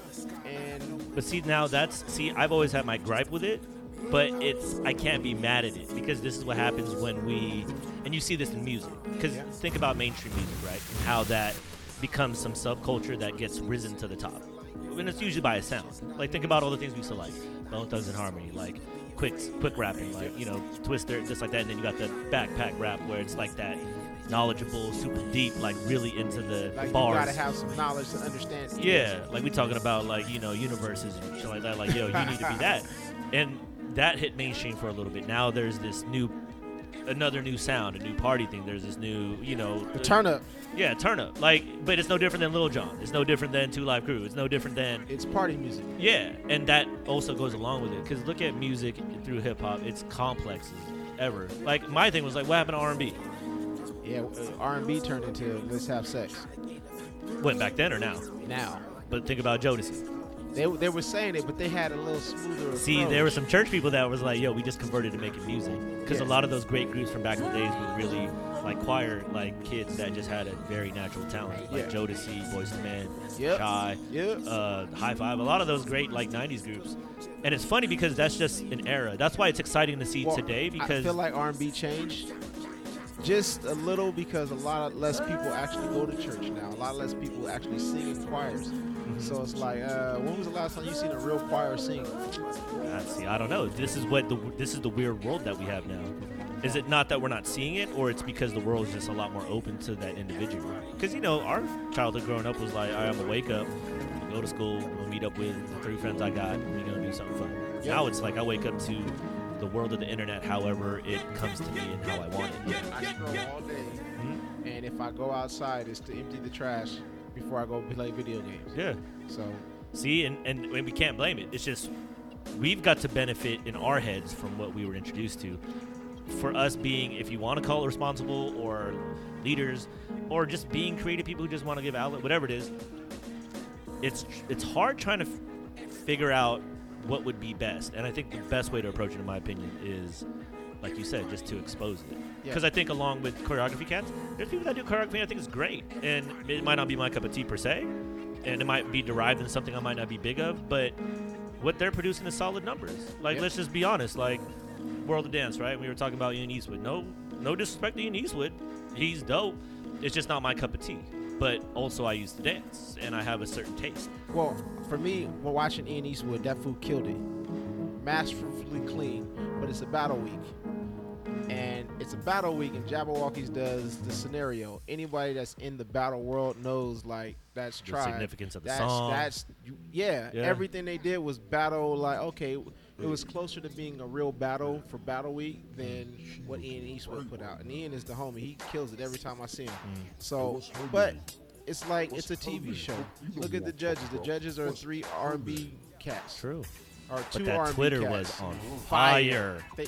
Speaker 1: and
Speaker 2: But see now that's see I've always had my gripe with it, but it's I can't be mad at it because this is what happens when we and you see this in music because
Speaker 1: Yeah.
Speaker 2: think about mainstream music right how that becomes some subculture that gets risen to the top and it's usually by a sound like think about all the things we used to like Bone Thugs and Harmony like quick quick rapping like you know Twister just like that and then you got the backpack rap where it's like that knowledgeable super deep like really into the
Speaker 1: like
Speaker 2: bars
Speaker 1: you gotta have some knowledge to understand.
Speaker 2: yeah, like we talking about like you know universes and shit like that. Like yo, you need to be that, and that hit mainstream for a little bit. Now there's this new, another new sound, a new party thing. There's this new, you know,
Speaker 1: The turn up,
Speaker 2: yeah, turn up. Like, but it's no different than Lil Jon. It's no different than Two Live Crew. It's no different than
Speaker 1: it's party music.
Speaker 2: yeah, and that also goes along with it. Cause look at music through hip hop. It's complex as ever. Like my thing was like, what happened to R&B?
Speaker 1: Yeah, uh, R&B turned into let's have sex.
Speaker 2: Went back then or now?
Speaker 1: Now
Speaker 2: But think about Jodeci.
Speaker 1: they they were saying it, but they had a little smoother.
Speaker 2: See,
Speaker 1: approach.
Speaker 2: there were some church people that was like, "Yo, we just converted to making music," because
Speaker 1: Yeah.
Speaker 2: a lot of those great groups from back in the days were really like choir like kids that just had a very natural talent, like
Speaker 1: Yeah.
Speaker 2: Jodeci, Boyz II Men,
Speaker 1: Yep.
Speaker 2: Shai,
Speaker 1: Yep.
Speaker 2: uh, Hi-Five. A lot of those great like '90s groups, and it's funny because that's just an era. That's why it's exciting to see
Speaker 1: Well,
Speaker 2: today because I
Speaker 1: feel like R&B changed just a little because a lot of less people actually go to church now. A lot of less people actually sing in choirs.
Speaker 2: Mm-hmm.
Speaker 1: So it's like, uh, when was the last time you seen a real choir sing?
Speaker 2: Uh, see, I don't know. This is what the this is the weird world that we have now. Is it not that we're not seeing it, or it's because the world is just a lot more open to that individual? Because you know, our childhood growing up was like, I'm gonna wake up, go to school, I'm gonna meet up with the three friends I got, and we're gonna do something fun.
Speaker 1: Yeah.
Speaker 2: Now it's like I wake up to the world of the internet, however it comes to me and how I want it.
Speaker 1: I scroll all day,
Speaker 2: Mhm.
Speaker 1: and if I go outside, it's to empty the trash before I go play video games.
Speaker 2: Yeah.
Speaker 1: So
Speaker 2: See, and, and and we can't blame it. It's just we've got to benefit in our heads from what we were introduced to. For us being, if you want to call it responsible, or leaders, or just being creative people who just want to give outlet, whatever it is, it's it's hard trying to f- figure out what would be best. And I think the best way to approach it, in my opinion, is like you said, just to expose it.
Speaker 1: Yeah.
Speaker 2: Because I think along with choreography cats, there's people that do choreography. I think is great, and it might not be my cup of tea per se, and it might be derived in something I might not be big of, but what they're producing is solid numbers. Like
Speaker 1: Yeah.
Speaker 2: let's just be honest, like World of Dance, right? We were talking about Ian Eastwood. No, no disrespect to Ian Eastwood, he's dope. It's just not my cup of tea. But also, I used to dance, and I have a certain taste.
Speaker 1: Well, for me, when watching Ian Eastwood, that food killed it. Masterfully clean, but it's a battle week. And it's a battle week, and Jabbawockeez does the scenario. Anybody that's in the battle world knows, like, that's
Speaker 2: The
Speaker 1: tried.
Speaker 2: significance of the
Speaker 1: that's,
Speaker 2: song.
Speaker 1: That's, yeah,
Speaker 2: Yeah.
Speaker 1: everything they did was battle, like, okay, it was closer to being a real battle for Battle Week than what Ian Eastwood put out. And Ian is the homie. He kills it every time I see him.
Speaker 2: Mm.
Speaker 1: So, but it's like it's a TV show. Look at the judges. The judges are three R&B cats,
Speaker 2: True.
Speaker 1: or two
Speaker 2: But that
Speaker 1: R&B
Speaker 2: Twitter
Speaker 1: cats.
Speaker 2: was on fire.
Speaker 1: They,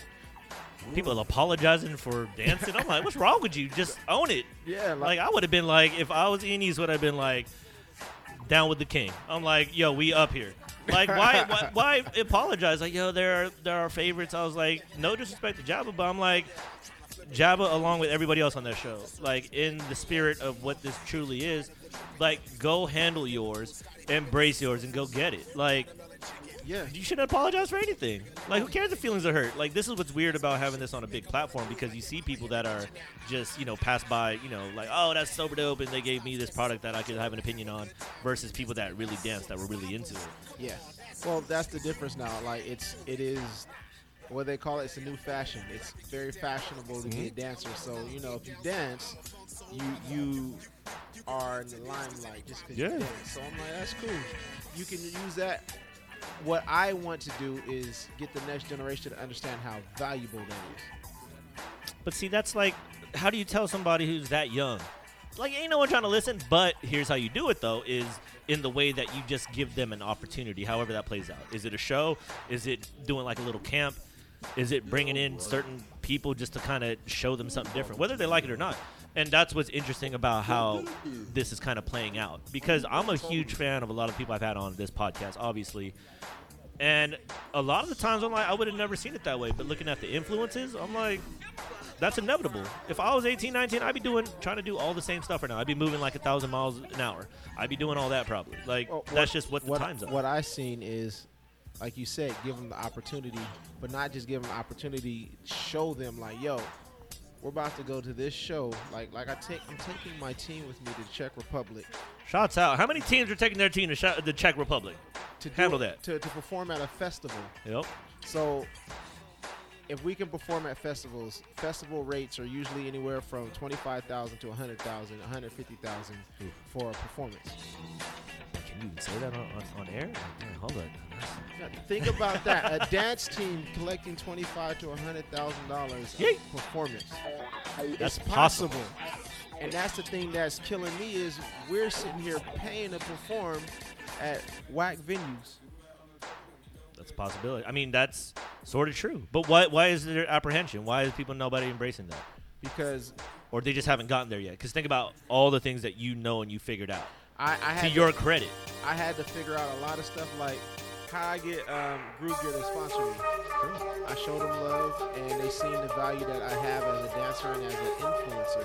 Speaker 2: People apologizing for dancing. I'm like, what's wrong with you? Just own it.
Speaker 1: yeah,
Speaker 2: Like
Speaker 1: like,
Speaker 2: I would have been like, if I was Ian Eastwood, I'd been like, down with the king. I'm like, yo, we up here. Like, why, why, why apologize? Like, yo, there are there are favorites. I was like, no disrespect to Jabba, but I'm like, Jabba along with everybody else on that show, like in the spirit of what this truly is, like go handle yours, embrace yours, and go get it. Like
Speaker 1: Yeah.
Speaker 2: you shouldn't apologize for anything. Like, who cares if feelings are hurt? Like, this is what's weird about having this on a big platform because you see people that are just, you know, pass by, you know, like, oh, that's super dope, and they gave me this product that I could have an opinion on, versus people that really dance, that were really into it.
Speaker 1: Yeah. Well, that's the difference now. Like it's it is what they call it. It's a new fashion. It's very fashionable to be a mm-hmm. dancer. So you know, if you dance, you you are in the limelight just because
Speaker 2: Yeah.
Speaker 1: you dance. So I'm like, that's cool. You can use that. What I want to do is get the next generation to understand how valuable that is.
Speaker 2: But see, that's like, how do you tell somebody who's that young? Like, ain't no one trying to listen. But here's how you do it, though, is in the way that you just give them an opportunity, however that plays out. Is it a show? Is it doing like a little camp? Is it bringing in certain people just to kind of show them something different, whether they like it or not? And that's what's interesting about how this is kind of playing out. Because I'm a huge fan of a lot of people I've had on this podcast, obviously. And a lot of the times I'm like, I would have never seen it that way. But looking at the influences, I'm like, that's inevitable. If I was 18, 19, I'd be doing, trying to do all the same stuff right now. I'd be moving like a thousand miles an hour. I'd be doing all that probably. Like,
Speaker 1: Well,
Speaker 2: that's just what the times are.
Speaker 1: What I've seen is, like you said, give them the opportunity, but not just give them the opportunity. Show them like, yo, we're about to go to this show. Like, like I take, I'm taking my team with me to the Czech Republic
Speaker 2: Shots out. How many teams are taking their team to Sha- the Czech Republic?
Speaker 1: to
Speaker 2: Handle that.
Speaker 1: to, to perform at a festival.
Speaker 2: Yep.
Speaker 1: So, if we can perform at festivals, festival rates are usually anywhere from twenty-five thousand to 100,000, 150,000 for a performance.
Speaker 2: Can you even say that on, on, on air? Hold on.
Speaker 1: Think about that. A dance team collecting twenty-five to hundred thousand dollars performance.
Speaker 2: That's
Speaker 1: it's possible. And that's the thing that's killing me is we're sitting here paying to perform at whack venues.
Speaker 2: That's a possibility. I mean, that's sort of true. But why, why is there apprehension? Why is people nobody embracing that?
Speaker 1: Because
Speaker 2: Or they just haven't gotten there yet? Because think about all the things that you know and you figured out.
Speaker 1: I, I
Speaker 2: To
Speaker 1: had
Speaker 2: your
Speaker 1: to,
Speaker 2: credit.
Speaker 1: I had to figure out a lot of stuff like how I get um, Gruv Gear to sponsor me. I showed them love, and they seen the value that I have as a dancer and as an influencer.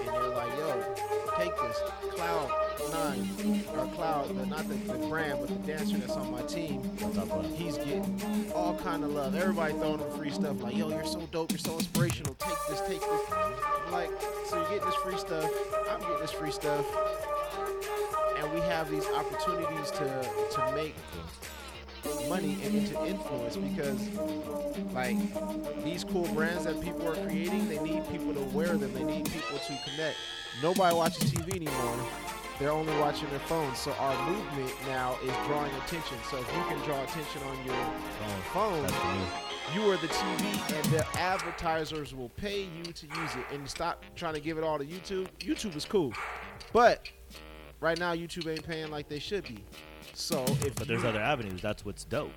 Speaker 1: And they're like, "Yo, take this Cloud Nine or Cloud, the, not the, the brand, but the dancer that's on my team.
Speaker 2: What's up, bud?
Speaker 1: He's getting all kind of love. Everybody throwing him free stuff like, "Yo, you're so dope. You're so inspirational. Take this, take this." I'm like, so you're getting this free stuff. I'm getting this free stuff and we have these opportunities to to make money and to influence because like these cool brands that people are creating they need people to wear them they need people to connect nobody watches tv anymore they're only watching their phones so our movement now is drawing attention so if you can draw attention on your phone
Speaker 2: That's for me.
Speaker 1: you are the TV, and the advertisers will pay you to use it. And stop trying to give it all to YouTube. YouTube is cool, but right now YouTube ain't paying like they should be. So if
Speaker 2: But there's other avenues. That's what's dope.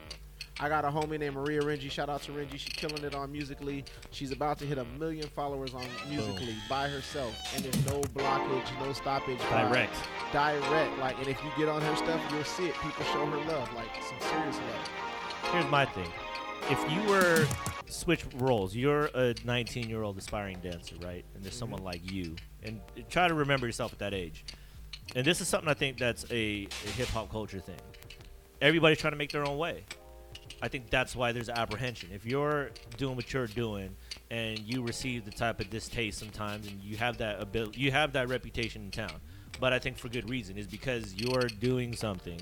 Speaker 1: I got a homie named Maria Renji. Shout out to Renji. She's killing it on Musical.ly. She's about to hit a million followers on Musical.ly by herself, and there's no blockage, no stoppage.
Speaker 2: Direct.
Speaker 1: direct. Like, and if you get on her stuff, you'll see it. People show her love, like some serious love.
Speaker 2: Here's my thing. If you were switch roles, you're a 19 year old aspiring dancer, right? And there's mm-hmm. someone like you, and try to remember yourself at that age. And this is something I think that's a, a hip hop culture thing. Everybody's trying to make their own way. I think that's why there's apprehension. If you're doing what you're doing and you receive the type of distaste sometimes, and you have that ability, you have that reputation in town. But I think for good reason is because you're doing something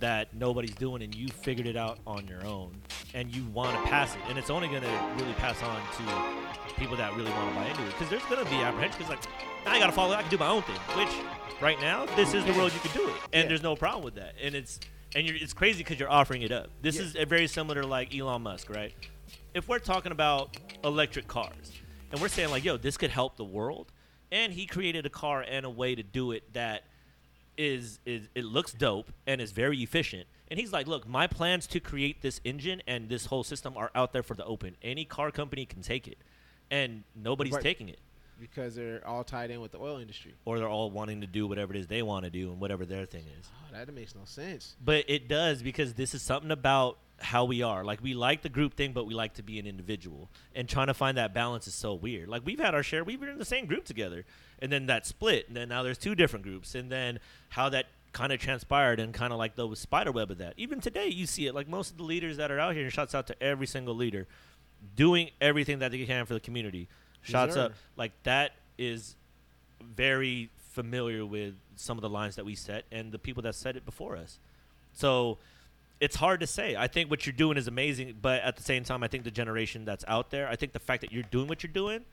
Speaker 2: that nobody's doing, and you figured it out on your own, and you want to pass it, and it's only going to really pass on to people that really want to buy into it. Because there's going to be apprehension. Because like, I got to follow. I can do my own thing. Which right now, this is the world you can do it, and
Speaker 1: Yeah.
Speaker 2: there's no problem with that. And it's and you're, it's crazy because you're offering it up. This
Speaker 1: Yeah.
Speaker 2: is a very similar to like Elon Musk, right? If we're talking about electric cars, and we're saying like, yo, this could help the world, and he created a car and a way to do it that is is it looks dope and is very efficient. And he's like, look, my plans to create this engine and this whole system are out there for the open. Any car company can take it, and nobody's
Speaker 1: Right.
Speaker 2: taking it.
Speaker 1: Because they're all tied in with the oil industry.
Speaker 2: or they're all wanting to do whatever it is they want to do and whatever their thing is.
Speaker 1: Oh, that makes no sense.
Speaker 2: But it does because this is something about how we are. Like we like the group thing, but we like to be an individual. And trying to find that balance is so weird. Like we've had our share. We've been in the same group together, and then that split, and then now there's two different groups, and then how that kind of transpired, and kind of like the spider web of that. Even today, you see it. Like most of the leaders that are out here, and shouts out to every single leader, doing everything that they can for the community. Shots up. Like that is very familiar with some of the lines that we set and the people that said it before us. So it's hard to say. I think what you're doing is amazing, but at the same time, I think the generation that's out there, I think the fact that you're doing what you're doing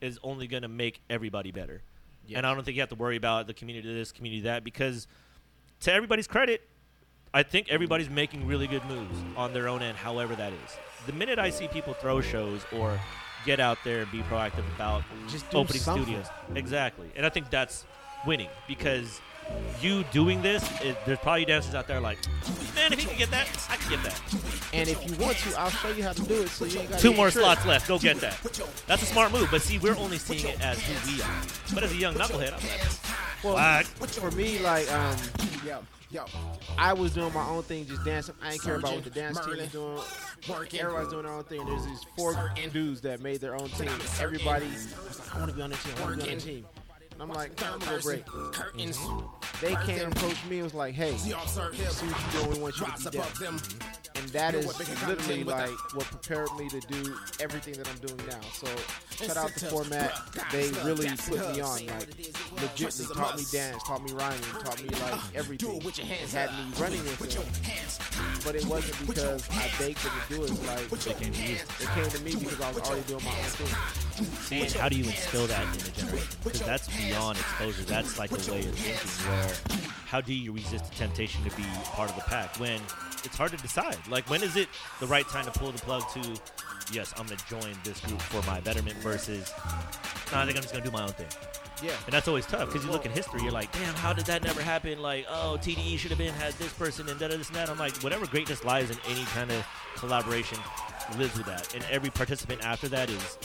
Speaker 2: is only going to make everybody better.
Speaker 1: Yes.
Speaker 2: And I don't think you have to worry about the community of this, community that, because to everybody's credit, I think everybody's making really good moves on their own end, however that is. The minute I see people throw shows or get out there and be proactive about
Speaker 1: Just
Speaker 2: opening
Speaker 1: something.
Speaker 2: studios, exactly, and I think that's winning because you doing this, it, there's probably dancers out there like, man, if you can get that, I can get that.
Speaker 1: And if you want to, I'll show you how to do it. So you ain't got
Speaker 2: Two more slots left. Go get that. That's a smart move. But see, we're only seeing it as who we are. But as a young knucklehead, I'm like,
Speaker 1: Well, for me, like, um,
Speaker 3: Yo,
Speaker 1: I was doing my own thing, just dancing. I ain't care about what the dance team is doing. Everybody's doing their own thing. There's these four dudes that made their own team. Everybody was like, I want to be on the team. I want to be on the team. And I'm like, I'm gonna go break.
Speaker 3: Curtains.
Speaker 1: They came and approached me and was like, Hey,
Speaker 3: See, observe him.
Speaker 1: see what you doing. We want you to be down.
Speaker 3: Them.
Speaker 1: And that
Speaker 3: You know
Speaker 1: is
Speaker 3: what,
Speaker 1: literally like what prepared me to do everything that I'm doing now. So shout out the format. They really put me on. Like
Speaker 3: what it is,
Speaker 1: legitly
Speaker 3: Trust is a
Speaker 1: taught me dance, taught me rhyming, taught me like everything.
Speaker 3: Do it your hands
Speaker 1: had me running with
Speaker 3: With your
Speaker 1: it. But it wasn't because I begged them to do it. It's like
Speaker 3: With your hands.
Speaker 1: it came to me because I was already doing my own thing.
Speaker 2: and how do you instill that in a generation? Because that's beyond exposure. That's like a way of thinking where how do you resist the temptation to be part of the pack when it's hard to decide? Like, when is it the right time to pull the plug to, yes, I'm going to join this group for my betterment versus, I think I'm just going to do my own thing.
Speaker 1: Yeah.
Speaker 2: And that's always tough because you look in history, you're like, damn, how did that never happen? Like, oh, TDE should have been had this person and da this and that. I'm like, whatever greatness lies in any kind of collaboration lives with that, and every participant after that is,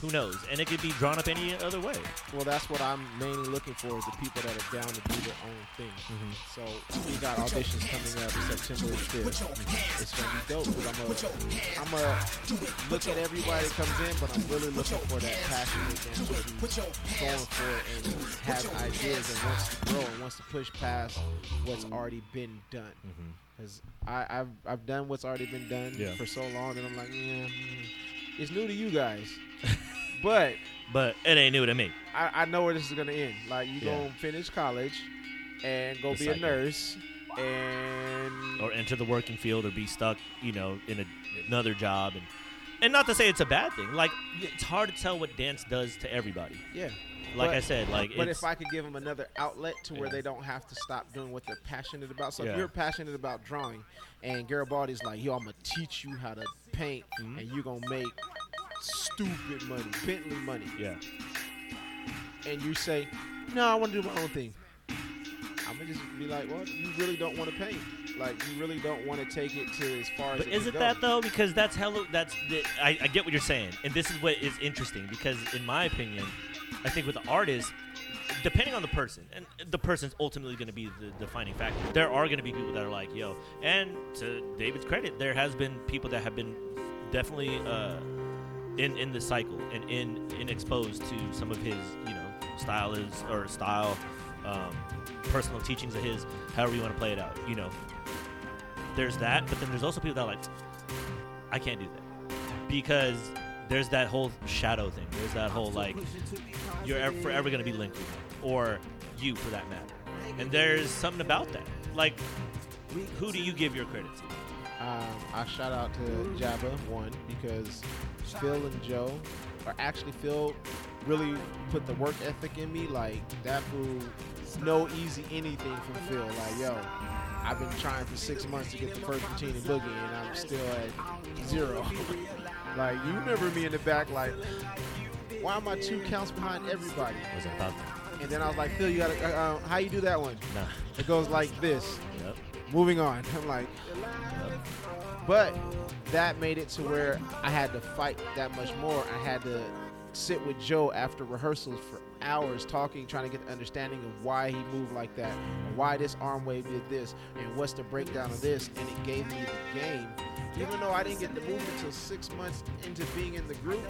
Speaker 2: who knows? And it could be drawn up any other way.
Speaker 1: Well, that's what I'm mainly looking for is the people that are down to do their own thing. Mm-hmm. So we got auditions coming up September 5th. It's gonna be dope because I'm a, I'm a look at everybody that comes in, but I'm really looking for that passionate dancer who's going for it and has ideas and wants to grow and wants to push past what's already been done. Mm-hmm. Because I've I've done what's already been done
Speaker 2: Yeah.
Speaker 1: for so long and I'm like, yeah, mm, it's new to you guys, but.
Speaker 2: But it ain't new to me.
Speaker 1: I, I know where this is gonna end. Like you
Speaker 2: Yeah.
Speaker 1: gonna finish college and go be a nurse and
Speaker 2: Or enter the working field or be stuck, you know, in a, another job. And, and not to say it's a bad thing. Like, it's hard to tell what dance does to everybody.
Speaker 1: yeah.
Speaker 2: Like
Speaker 1: But-
Speaker 2: I said, like,
Speaker 1: But if I could give them another outlet to where
Speaker 2: Yeah.
Speaker 1: they don't have to stop doing what they're passionate about. So
Speaker 2: Yeah.
Speaker 1: if you're passionate about drawing and Garibaldi's like, yo, I'm gonna teach you how to paint
Speaker 2: Mhm.
Speaker 1: and you're gonna make stupid money, Bentley money.
Speaker 2: yeah.
Speaker 1: And you say, No, I wanna do my own thing. I'm gonna just be like, Well, you really don't wanna pay. Like you really don't want to take it to as far as
Speaker 2: But is it that though? Because that's hello. That's the, I, I get what you're saying, and this is what is interesting. Because in my opinion, I think with the artist, depending on the person, and the person's ultimately going to be the defining factor. There are going to be people that are like, "Yo," and to David's credit, there has been people that have been definitely uh, in in the cycle and in in exposed to some of his, you know, style is or style, um, personal teachings of his. However you want to play it out, you know there's that, but then there's also people that like, I can't do that because there's that whole shadow thing. There's that whole like, you're ever, forever gonna be linked or you for that matter. And there's something about that. Like, who do you give your credit to?
Speaker 1: Um, I shout out to Jabba one because Phil and Joe, or actually Phil, really put the work ethic in me. Like that fool, no easy anything from Phil. Like yo, I've been trying for six months to get the first routine in boogie, and I'm still at zero. like you remember me in the back, like why am I two counts behind everybody?
Speaker 2: Was about that?
Speaker 1: And then I was like, Phil, you gotta, uh, uh, how you do that one?
Speaker 2: Nah.
Speaker 1: It goes like this.
Speaker 2: Yep.
Speaker 1: Moving on. I'm like,
Speaker 2: Yep.
Speaker 1: But that made it to where I had to fight that much more. I had to sit with Joe after rehearsals for hours talking, trying to get the understanding of why he moved like that, why this arm wave did this, and what's the breakdown of this, and it gave me the game. Even though I didn't get the move until six months into being in the group,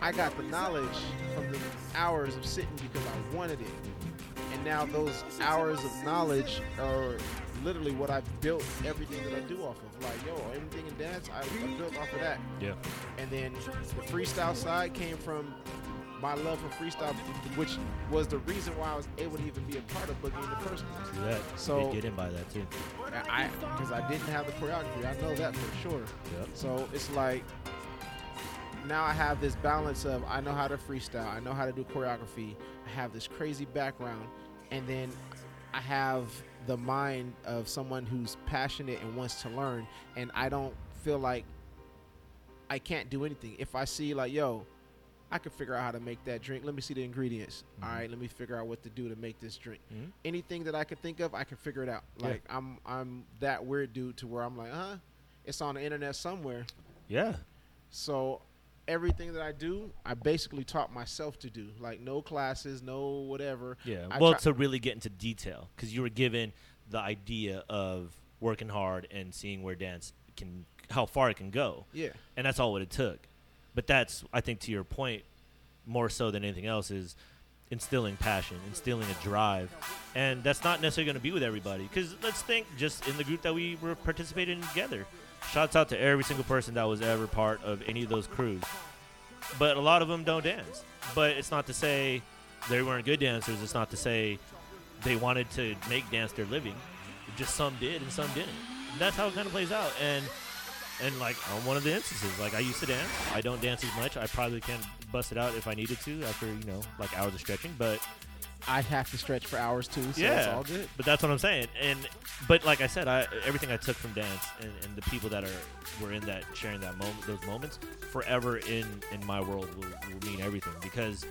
Speaker 1: I got the knowledge from the hours of sitting because I wanted it. And now those hours of knowledge are literally what I've built everything that I do off of. Like, yo, everything in dance, I, I built off of that.
Speaker 2: Yeah.
Speaker 1: And then the freestyle side came from my love for freestyle, which was the reason why I was able to even be a part of Boogie in the first place.
Speaker 2: That.
Speaker 1: So-
Speaker 2: get in by that too.
Speaker 1: I because I didn't have the choreography. I know that for sure.
Speaker 2: Yep.
Speaker 1: So it's like now I have this balance of I know how to freestyle, I know how to do choreography, I have this crazy background, and then I have the mind of someone who's passionate and wants to learn, and I don't feel like I can't do anything. If I see like, yo, I can figure out how to make that drink. Let me see the ingredients. All
Speaker 2: Mhm.
Speaker 1: right, let me figure out what to do to make this drink
Speaker 2: Mhm.
Speaker 1: anything that I could think of, I can figure it out.
Speaker 2: Yeah.
Speaker 1: Like I'm I'm that weird dude to where I'm like, huh? It's on the internet somewhere.
Speaker 2: Yeah.
Speaker 1: So everything that I do, I basically taught myself to do. Like no classes, no whatever.
Speaker 2: Yeah.
Speaker 1: I
Speaker 2: well,
Speaker 1: try-
Speaker 2: to really get into detail, because you were given the idea of working hard and seeing where dance can, how far it can go,
Speaker 1: Yeah.
Speaker 2: and that's all what it took. But that's, I think, to your point, more so than anything else, is instilling passion, instilling a drive, and that's not necessarily going to be with everybody. Because let's think, just in the group that we were participating in together. Shouts out to every single person that was ever part of any of those crews. But a lot of them don't dance. But it's not to say they weren't good dancers. It's not to say they wanted to make dance their living. Just some did and some didn't. That's how it kind of plays out. And and like on one of the instances, like I used to dance. I don't dance as much. I probably can bust it out if I needed to after you know like hours of stretching. But
Speaker 1: I have to stretch for hours too, so it's
Speaker 2: Yeah.
Speaker 1: all good.
Speaker 2: but that's what I'm saying. And but like I said, I everything I took from dance and, and the people that are were in that sharing that moment, those moments, forever in in my world will, will mean everything because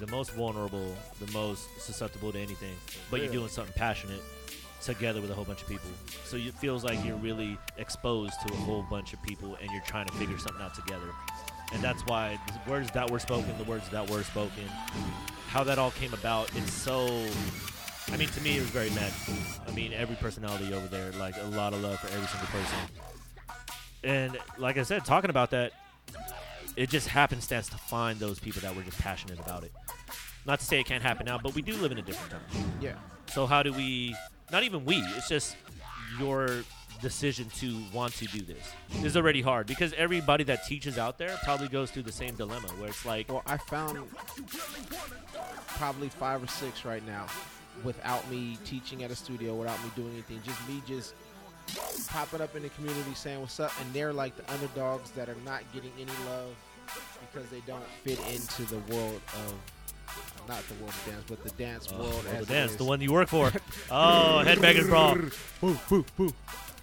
Speaker 2: the most vulnerable, the most susceptible to anything, but you're doing something passionate together with a whole bunch of people. So it feels like you're really exposed to a whole bunch of people and you're trying to figure something out together. And that's why the words that were spoken, the words that were spoken, how that all came about, it's so I mean, to me, it was very magical. I mean, every personality over there, like a lot of love for every single person. And like I said, talking about that, it just happenstance to find those people that were just passionate about it. Not to say it can't happen now, but we do live in a different time.
Speaker 1: Yeah.
Speaker 2: So how do we? Not even we. It's just your decision to want to do this is already hard because everybody that teaches out there probably goes through the same dilemma where it's like,
Speaker 1: Well, I found probably five or six right now without me teaching at a studio, without me doing anything. Just me just popping up in the community saying what's up. And they're like the underdogs that are not getting any love because they don't fit into the world of. Not the world of dance, but the dance
Speaker 2: oh,
Speaker 1: world
Speaker 2: the
Speaker 1: as
Speaker 2: dance, the one you work for. oh, headbangers brawl.
Speaker 1: Boo, boo, boo.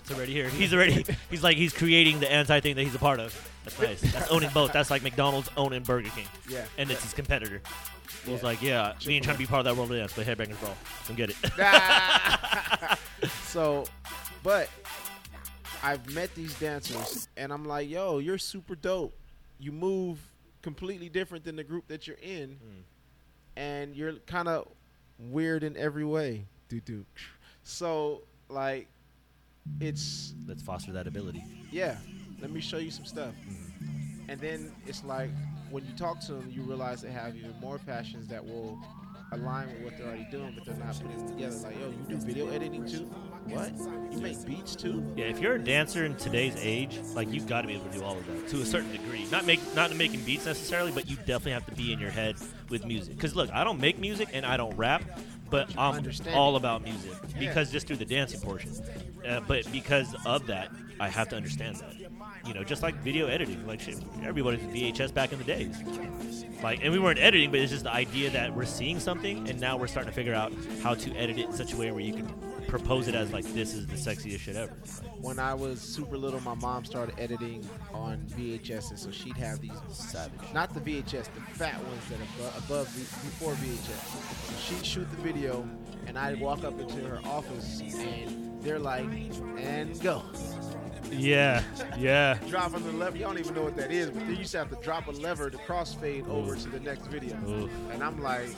Speaker 2: It's already here. He's already. He's like he's creating the anti thing that he's a part of. That's nice. That's owning both. That's like McDonald's owning Burger King,
Speaker 1: Yeah.
Speaker 2: and it's his competitor. It's
Speaker 1: Yeah.
Speaker 2: like, yeah, me ain't trying to be part of that world of dance, but headbangers brawl. Don't get it.
Speaker 1: so, but I've met these dancers, and I'm like, yo, you're super dope. You move completely different than the group that you're in,
Speaker 2: Hmm.
Speaker 1: and you're kind of weird in every way. Do do. So, like, it's
Speaker 2: Let's foster that ability.
Speaker 1: yeah. Let me show you some stuff. Mm-hmm. And then it's like when you talk to them, you realize they have even more passions that will align with what they're already doing, but they're not putting it together. Like, yo, you do video editing too? What? You make beats too?
Speaker 2: Yeah, if you're a dancer in today's age, like you've got to be able to do all of that to a certain degree. Not make not making beats necessarily, but you definitely have to be in your head with music. Because look, I don't make music and I don't rap, but I'm all about music
Speaker 1: Yeah.
Speaker 2: because just through the dancing portion. Uh, but because of that, I have to understand that. You know, just like video editing, like shit, everybody was VHS back in the days. Like, and we weren't editing, but it's just the idea that we're seeing something, and now we're starting to figure out how to edit it in such a way where you can propose it as like this is the sexiest shit ever.
Speaker 1: When I was super little, my mom started editing on VHS, and so she'd have these
Speaker 2: Savage.
Speaker 1: not the VHS, the fat ones that are above, above before VHS. So she'd shoot the video, and I'd walk up into her office, and they're like, "And go."
Speaker 2: Yeah, yeah.
Speaker 1: drop on the lever, you don't even know what that is, but then you used to have to drop a lever to crossfade over to the next video.
Speaker 2: Oof.
Speaker 1: And I'm like,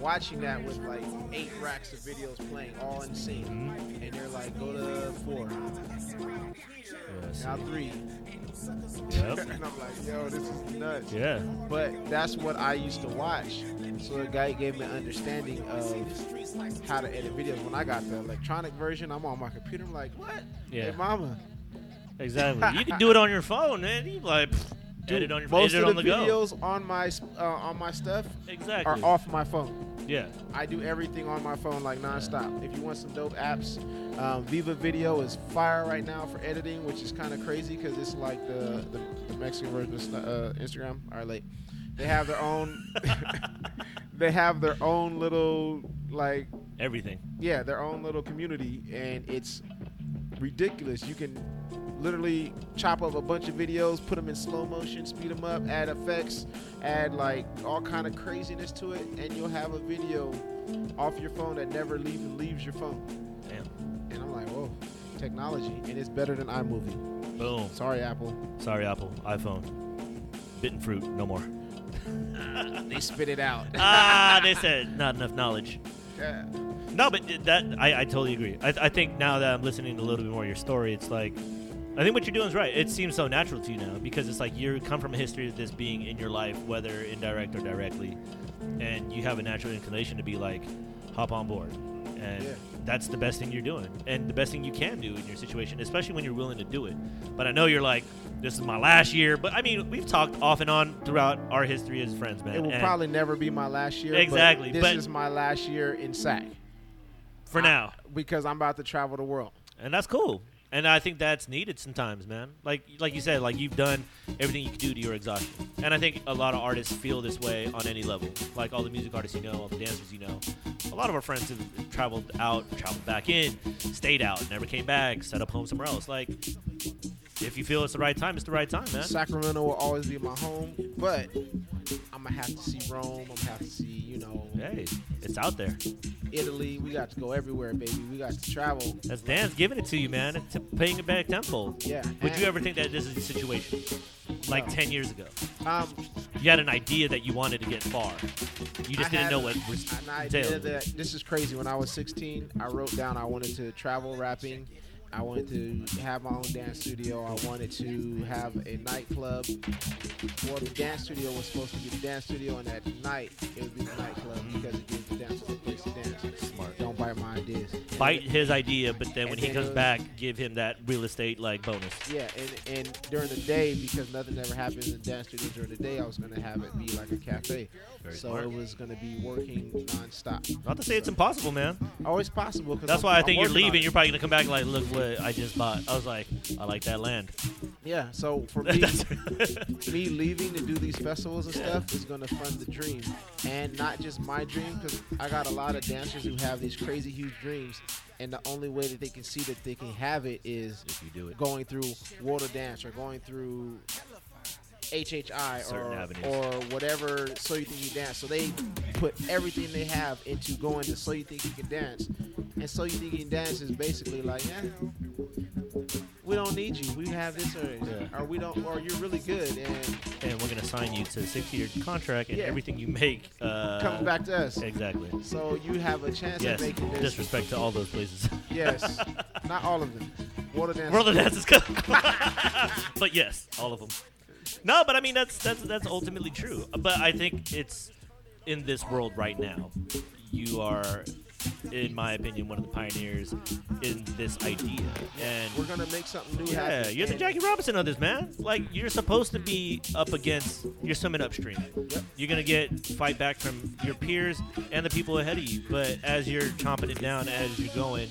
Speaker 1: watching that with like eight racks of videos playing all in sync.
Speaker 2: Mhm.
Speaker 1: And they're like, go to four,
Speaker 2: Yeah,
Speaker 1: now three.
Speaker 2: Yep.
Speaker 1: and I'm like, yo, this is nuts.
Speaker 2: Yeah.
Speaker 1: But that's what I used to watch. So the guy gave me an understanding of how to edit videos. When I got the electronic version, I'm on my computer. I'm like, what?
Speaker 2: Yeah.
Speaker 1: Hey, mama.
Speaker 2: Exactly. You can do it on your phone, man. You like
Speaker 1: Dude,
Speaker 2: edit on your phone,
Speaker 1: most
Speaker 2: edit
Speaker 1: of the,
Speaker 2: the, go.
Speaker 1: videos on my uh, on my stuff
Speaker 2: Exactly.
Speaker 1: are off my phone.
Speaker 2: Yeah.
Speaker 1: I do everything on my phone like nonstop. If you want some dope apps, um, Viva Video is fire right now for editing, which is kind of crazy because it's like the, the, the Mexican version of uh, Instagram. All right, late. They have their own. they have their own little like
Speaker 2: Everything.
Speaker 1: yeah, their own little community, and it's ridiculous. You can literally chop up a bunch of videos, put them in slow motion, speed them up, add effects, add like all kind of craziness to it, and you'll have a video off your phone that never leaves leaves your phone.
Speaker 2: Damn.
Speaker 1: And I'm like, whoa, technology, and it's better than iMovie.
Speaker 2: Boom.
Speaker 1: Sorry, Apple.
Speaker 2: Sorry, Apple. iPhone. Bitten fruit. No more.
Speaker 1: They spit it out.
Speaker 2: ah, they said not enough knowledge.
Speaker 1: yeah.
Speaker 2: No, but that I, I totally agree. I, I think now that I'm listening to a little bit more of your story, it's like I think what you're doing is right. It seems so natural to you now because it's like you come from a history of this being in your life, whether indirect or directly, and you have a natural inclination to be like, hop on board, and
Speaker 1: Yeah.
Speaker 2: that's the best thing you're doing, and the best thing you can do in your situation, especially when you're willing to do it. But I know you're like, this is my last year, but I mean, we've talked off and on throughout our history as friends, man.
Speaker 1: It will probably never be my last year. but
Speaker 2: Exactly,
Speaker 1: This
Speaker 2: but-
Speaker 1: is my last year in SAC.
Speaker 2: for
Speaker 1: I-
Speaker 2: now.
Speaker 1: because I'm about to travel the world.
Speaker 2: and that's cool. And I think that's needed sometimes, man. Like like you said, like you've done everything you can do to your exhaustion. And I think a lot of artists feel this way on any level. Like all the music artists you know, all the dancers you know. A lot of our friends have traveled out, traveled back in, stayed out, never came back, set up home somewhere else. Like if you feel it's the right time, it's the right time, man.
Speaker 1: Sacramento will always be my home, but I'm gonna have to see Rome. I'm gonna have to see, you know,
Speaker 2: Hey, it's out there.
Speaker 1: Italy. We got to go everywhere, baby. We got to travel.
Speaker 2: That's Dan's giving it to you, man. It's paying it back tenfold.
Speaker 1: Yeah.
Speaker 2: Would you ever think that this is the situation? Like
Speaker 1: No.
Speaker 2: 10 years ago.
Speaker 1: Um,
Speaker 2: You had an idea that you wanted to get far. You just
Speaker 1: I
Speaker 2: didn't know what was
Speaker 1: an idea that this is crazy. When I was 16, I wrote down I wanted to travel rapping. I wanted to have my own dance studio. I wanted to have a nightclub. Well, the dance studio was supposed to be the dance studio, and at night it would be the nightclub because it gives the dancers a place to dance.
Speaker 2: Smart.
Speaker 1: Don't bite my ideas.
Speaker 2: Bite his idea, but then when
Speaker 1: And
Speaker 2: he
Speaker 1: then
Speaker 2: comes
Speaker 1: was-
Speaker 2: back, give him that real estate like bonus.
Speaker 1: Yeah, and, and during the day, because nothing ever happens in the dance studio during the day, I was gonna have it be like a cafe.
Speaker 2: Very
Speaker 1: so
Speaker 2: smart.
Speaker 1: it was gonna be working nonstop.
Speaker 2: Not to say it's impossible, man.
Speaker 1: Always possible.
Speaker 2: That's
Speaker 1: I'm-
Speaker 2: why I think you're leaving. You're probably gonna come back and like, look what I just bought. I was like, I like that land.
Speaker 1: Yeah. So for me, me leaving to do these festivals and stuff is gonna fund the dream, and not just my dream, because I got a lot of dancers who have these crazy huge dreams, and the only way that they can see that they can have it is
Speaker 2: if you do it.
Speaker 1: going through Water Dance or going through HHI
Speaker 2: Certain
Speaker 1: or,
Speaker 2: avenues.
Speaker 1: or whatever So You Think You Dance. So they put everything they have into going to So You Think You Can Dance. And So You Think You Can Dance is basically like, yeah, we don't need you. We have this or,
Speaker 2: Yeah.
Speaker 1: or we don't, or you're really good and
Speaker 2: And we're gonna sign you to a six-year contract, and
Speaker 1: Yeah.
Speaker 2: everything you make uh,
Speaker 1: comes back to us.
Speaker 2: Exactly.
Speaker 1: So you have a chance
Speaker 2: Yes.
Speaker 1: at making this.
Speaker 2: Disrespect to all those places.
Speaker 1: Yes. Not all of them. Water Dance.
Speaker 2: World of Dance is good. but yes, all of them. No, but I mean that's that's that's ultimately true. But I think it's in this world right now. You are, in my opinion, one of the pioneers in this idea. And
Speaker 1: We're gonna make something new
Speaker 2: yeah,
Speaker 1: happen.
Speaker 2: you're the Jackie Robinson of this, man. Like you're supposed to be up against. You're swimming upstream.
Speaker 1: Yep.
Speaker 2: You're gonna get fight back from your peers and the people ahead of you. But as you're chomping it down, as you're going,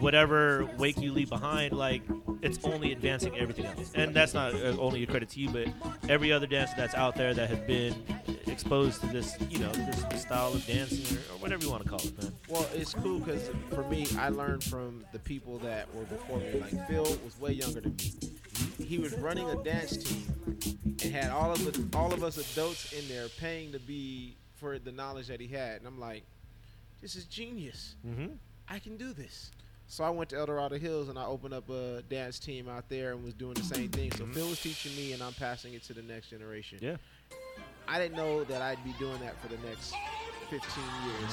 Speaker 2: whatever wake you leave behind, like it's only advancing everything else. And that's not uh, only a credit to you, but every other dancer that's out there that has been exposed to this, you know, this style of dancing or, or whatever you want to call it, man.
Speaker 1: Well, it's cool because for me, I learned from the people that were before me. Like Phil was way younger than me. He was running a dance team and had all of the all of us adults in there paying to be for the knowledge that he had. And I'm like, this is genius.
Speaker 2: Mm-hmm.
Speaker 1: I can do this. So I went to El Dorado Hills and I opened up a dance team out there and was doing the same thing. So. Phil was teaching me and I'm passing it to the next generation.
Speaker 2: Yeah.
Speaker 1: I didn't know that I'd be doing that for the next 15 years.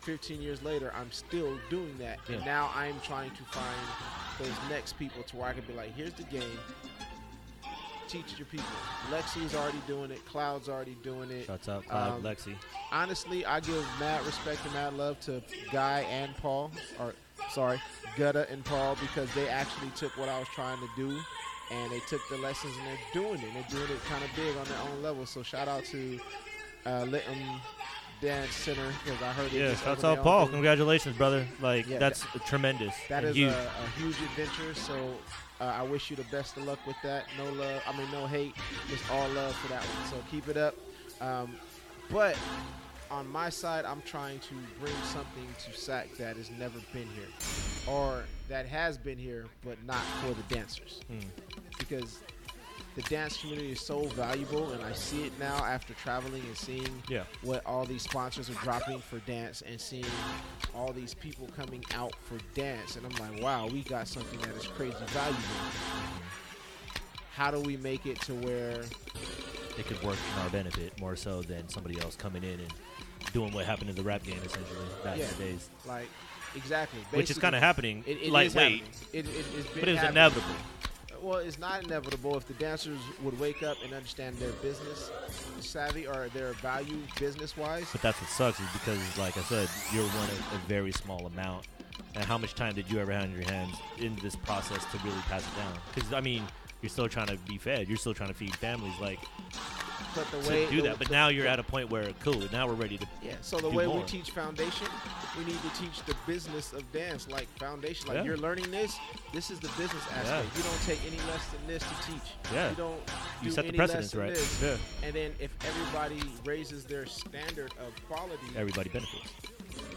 Speaker 1: 15 years later, I'm still doing that. And now I'm trying to find those next people to where I can be like, here's the game. Teach your people. Lexi's already doing it. Cloud's already doing it.
Speaker 2: Shouts out Cloud,
Speaker 1: Um,
Speaker 2: Lexi.
Speaker 1: Honestly, I give mad respect and mad love to Guy and Paul, or sorry, Gutta and Paul, because they actually took what I was trying to do and they took the lessons and they're doing it. They're doing it kind of big on their own level. So shout out to uh, Litton Dance Center because I heard they
Speaker 2: Yeah,
Speaker 1: just
Speaker 2: shouts
Speaker 1: opened
Speaker 2: out Paul.
Speaker 1: thing.
Speaker 2: Congratulations, brother. Like
Speaker 1: Yeah,
Speaker 2: that's tremendous.
Speaker 1: That is
Speaker 2: huge.
Speaker 1: a, a huge adventure. So uh, I wish you the best of luck with that. No love, I mean no hate, just all love for that one. So keep it up. Um, but on my side, I'm trying to bring something to SAC that has never been here, or that has been here but not for the dancers,
Speaker 2: Hmm.
Speaker 1: because the dance community is so valuable, and I see it now after traveling and seeing
Speaker 2: Yeah.
Speaker 1: what all these sponsors are dropping for dance and seeing all these people coming out for dance and I'm like, wow, we got something that is crazy valuable. How do we make it to where
Speaker 2: it could work in our benefit more so than somebody else coming in and doing what happened in the rap game essentially back
Speaker 1: Yeah.
Speaker 2: in the days,
Speaker 1: like exactly
Speaker 2: which is kind of happening
Speaker 1: it, it
Speaker 2: lightweight,
Speaker 1: happening. It, it,
Speaker 2: but it's inevitable.
Speaker 1: Well, it's not inevitable if the dancers would wake up and understand their business savvy or their value business wise.
Speaker 2: But that's what sucks is because, like I said, you're one of a very small amount. And how much time did you ever have in your hands in this process to really pass it down? Because I mean, you're still trying to be fed. You're still trying to feed families. Like
Speaker 1: But the
Speaker 2: to
Speaker 1: way
Speaker 2: do that. But now you're at a point where cool. Now we're ready to.
Speaker 1: Yeah, so the way we teach foundation, we need to teach the business of dance, like foundation. Like
Speaker 2: Yeah.
Speaker 1: you're learning this, this is the business aspect. You don't take any less than this to teach.
Speaker 2: Yeah.
Speaker 1: You don't
Speaker 2: You
Speaker 1: do
Speaker 2: set the precedence, right?
Speaker 1: this.
Speaker 2: Yeah.
Speaker 1: And then if everybody raises their standard of quality,
Speaker 2: Everybody benefits.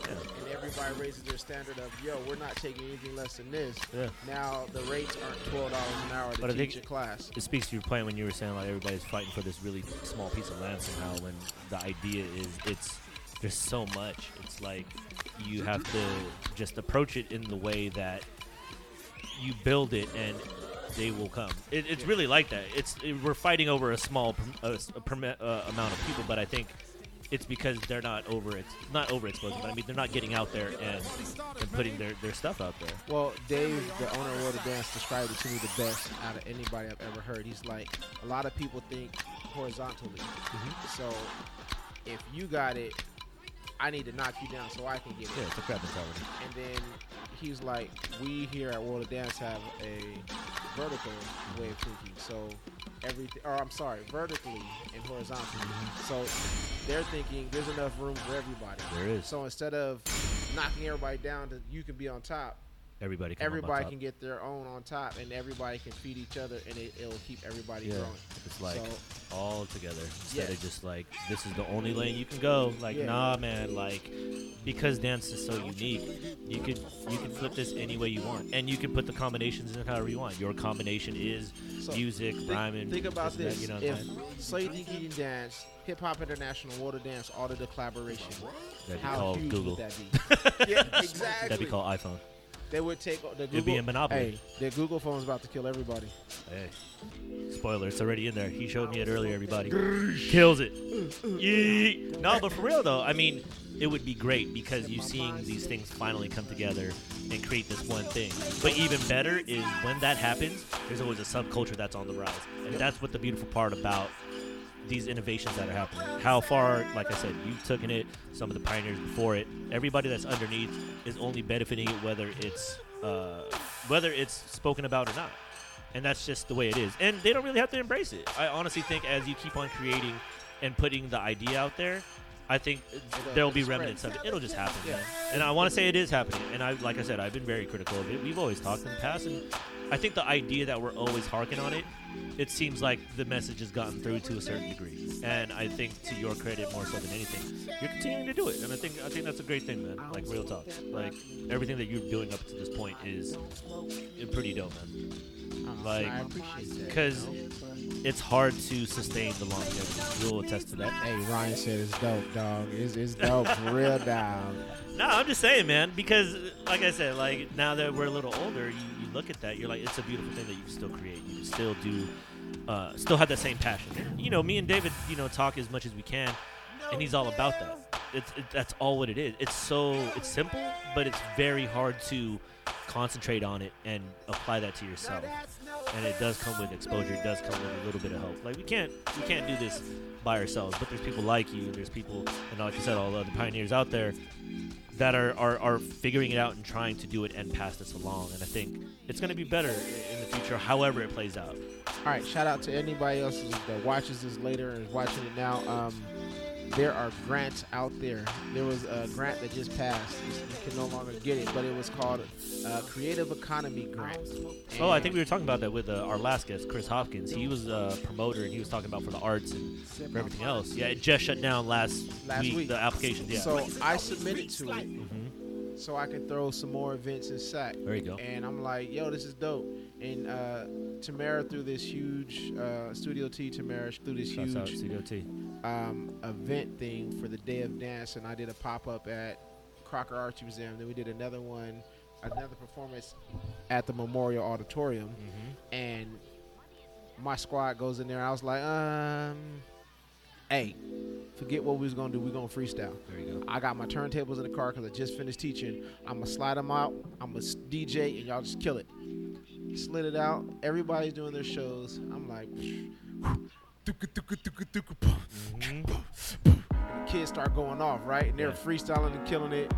Speaker 2: Yeah.
Speaker 1: and everybody raises their standard of yo, we're not taking anything less than this.
Speaker 2: Yeah.
Speaker 1: Now the rates aren't twelve dollars an hour to
Speaker 2: But
Speaker 1: teach a class.
Speaker 2: It speaks to your point when you were saying like everybody's fighting for this really small piece of land somehow. When the idea is it's there's so much. It's like you have to just approach it in the way that you build it and they will come. It, it's
Speaker 1: Yeah.
Speaker 2: really like that. It's it, we're fighting over a small a, a uh, amount of people, but I think it's because they're not over it, not overexposed, but I mean they're not getting out there and, and putting their, their stuff out there.
Speaker 1: Well, Dave, the owner of World of Dance, described it to me the best out of anybody I've ever heard. He's like, a lot of people think horizontally. Mm-hmm. So if you got it, I need to knock you down so I can get it.
Speaker 2: Yeah, it's a crab mentality.
Speaker 1: And then he's like, we here at World of Dance have a vertical way of thinking. So everything, or I'm sorry, vertically and horizontally. So they're thinking there's enough room for everybody.
Speaker 2: There is.
Speaker 1: So instead of knocking everybody down, to you can be on top
Speaker 2: Everybody can
Speaker 1: everybody can get their own on top and everybody can feed each other and it, it'll keep everybody
Speaker 2: Yeah,
Speaker 1: growing
Speaker 2: it's like
Speaker 1: So-
Speaker 2: all together instead
Speaker 1: Yeah.
Speaker 2: of just like this is the only lane you can go. Like
Speaker 1: Yeah.
Speaker 2: nah, man. Like because dance is so unique, you could you can flip this any way you want, and you can put the combinations in however you want. Your combination is
Speaker 1: So,
Speaker 2: music,
Speaker 1: think,
Speaker 2: rhyming.
Speaker 1: think about
Speaker 2: and that,
Speaker 1: this
Speaker 2: you know
Speaker 1: if you think you can dance hip hop international water dance all of the collaboration
Speaker 2: That'd be
Speaker 1: how
Speaker 2: called
Speaker 1: huge
Speaker 2: Google.
Speaker 1: would that be yeah exactly
Speaker 2: That'd be called iPhone.
Speaker 1: They would take the Google
Speaker 2: It'd be a monopoly.
Speaker 1: hey the Google phone's about to kill everybody
Speaker 2: Hey, spoiler, it's already in there. He showed me it earlier. Everybody kills it. Yee. No, but for real though, I mean, it would be great because you seeing these things finally come together and create this one thing. But even better is when that happens, there's always a subculture that's on the rise, and that's what the beautiful part about these innovations that are happening. How far, like I said, you've taken it. Some of the pioneers before it. Everybody that's underneath is only benefiting it, whether it's uh, whether it's spoken about or not. And that's just the way it is. And they don't really have to embrace it. I honestly think as you keep on creating and putting the idea out there, I think there'll be remnants of it. It'll just happen,
Speaker 1: Yeah.
Speaker 2: And I want to say it is happening. And I, like I said, I've been very critical of it. We've always talked in the past, and I think the idea that we're always harking on it, it seems like the message has gotten through to a certain degree. And I think to your credit more so than anything, you're continuing to do it. And I think I think that's a great thing, man. Like real talk. Like everything that you're doing up to this point is pretty dope, man. Like,
Speaker 1: I appreciate that.
Speaker 2: Because it's hard to sustain the longevity. You'll attest to that.
Speaker 1: Hey, Ryan said it's dope, dog. It's, it's dope real, dog.
Speaker 2: No, I'm just saying, man, because like I said, like now that we're a little older, you look at that, you're like, it's a beautiful thing that you can still create. You can still do, uh, still have that same passion. You know, me and David, you know, talk as much as we can, and he's all about that. It's it, that's all what it is. It's so it's simple, but it's very hard to concentrate on it and apply that to yourself. And it does come with exposure. It does come with a little bit of help. Like we can't we can't do this by ourselves. But there's people like you. There's people, and like you said, all the other pioneers out there that are, are, are figuring it out and trying to do it and pass this along. And I think it's going to be better in the future, however it plays out.
Speaker 1: All right, shout out to anybody else that watches this later and is watching it now. Um, there are grants out there. There was a grant that just passed. You can no longer get it, but it was called uh, Creative Economy Grant.
Speaker 2: Oh, I think we were talking about that with uh, our last guest, Chris Hopkins. He was a promoter and he was talking about for the arts and for everything else. Yeah, it just shut down last,
Speaker 1: Last
Speaker 2: week,
Speaker 1: week.
Speaker 2: the application. Yeah.
Speaker 1: So I submitted to it
Speaker 2: hmm
Speaker 1: so I can throw some more events in SAC.
Speaker 2: There you go.
Speaker 1: And I'm like, yo, this is dope. And uh, Tamara threw this huge uh, Studio T. Tamara threw this
Speaker 2: Shouts
Speaker 1: huge
Speaker 2: Studio T.
Speaker 1: um, event thing for the Day of Dance, and I did a pop up at Crocker Arts Museum. Then we did another one, another performance at the Memorial Auditorium,
Speaker 2: hmm
Speaker 1: and my squad goes in there. I was like, um, hey, forget what we was gonna do. We gonna freestyle.
Speaker 2: There you go.
Speaker 1: I got my turntables in the car because I just finished teaching. I'm gonna slide them out. I'm gonna DJ, and y'all just kill it. Slid it out. Everybody's doing their shows. I'm like,
Speaker 2: Mhm.
Speaker 1: the kids start going off, right? And they're
Speaker 2: Yeah.
Speaker 1: freestyling and killing it.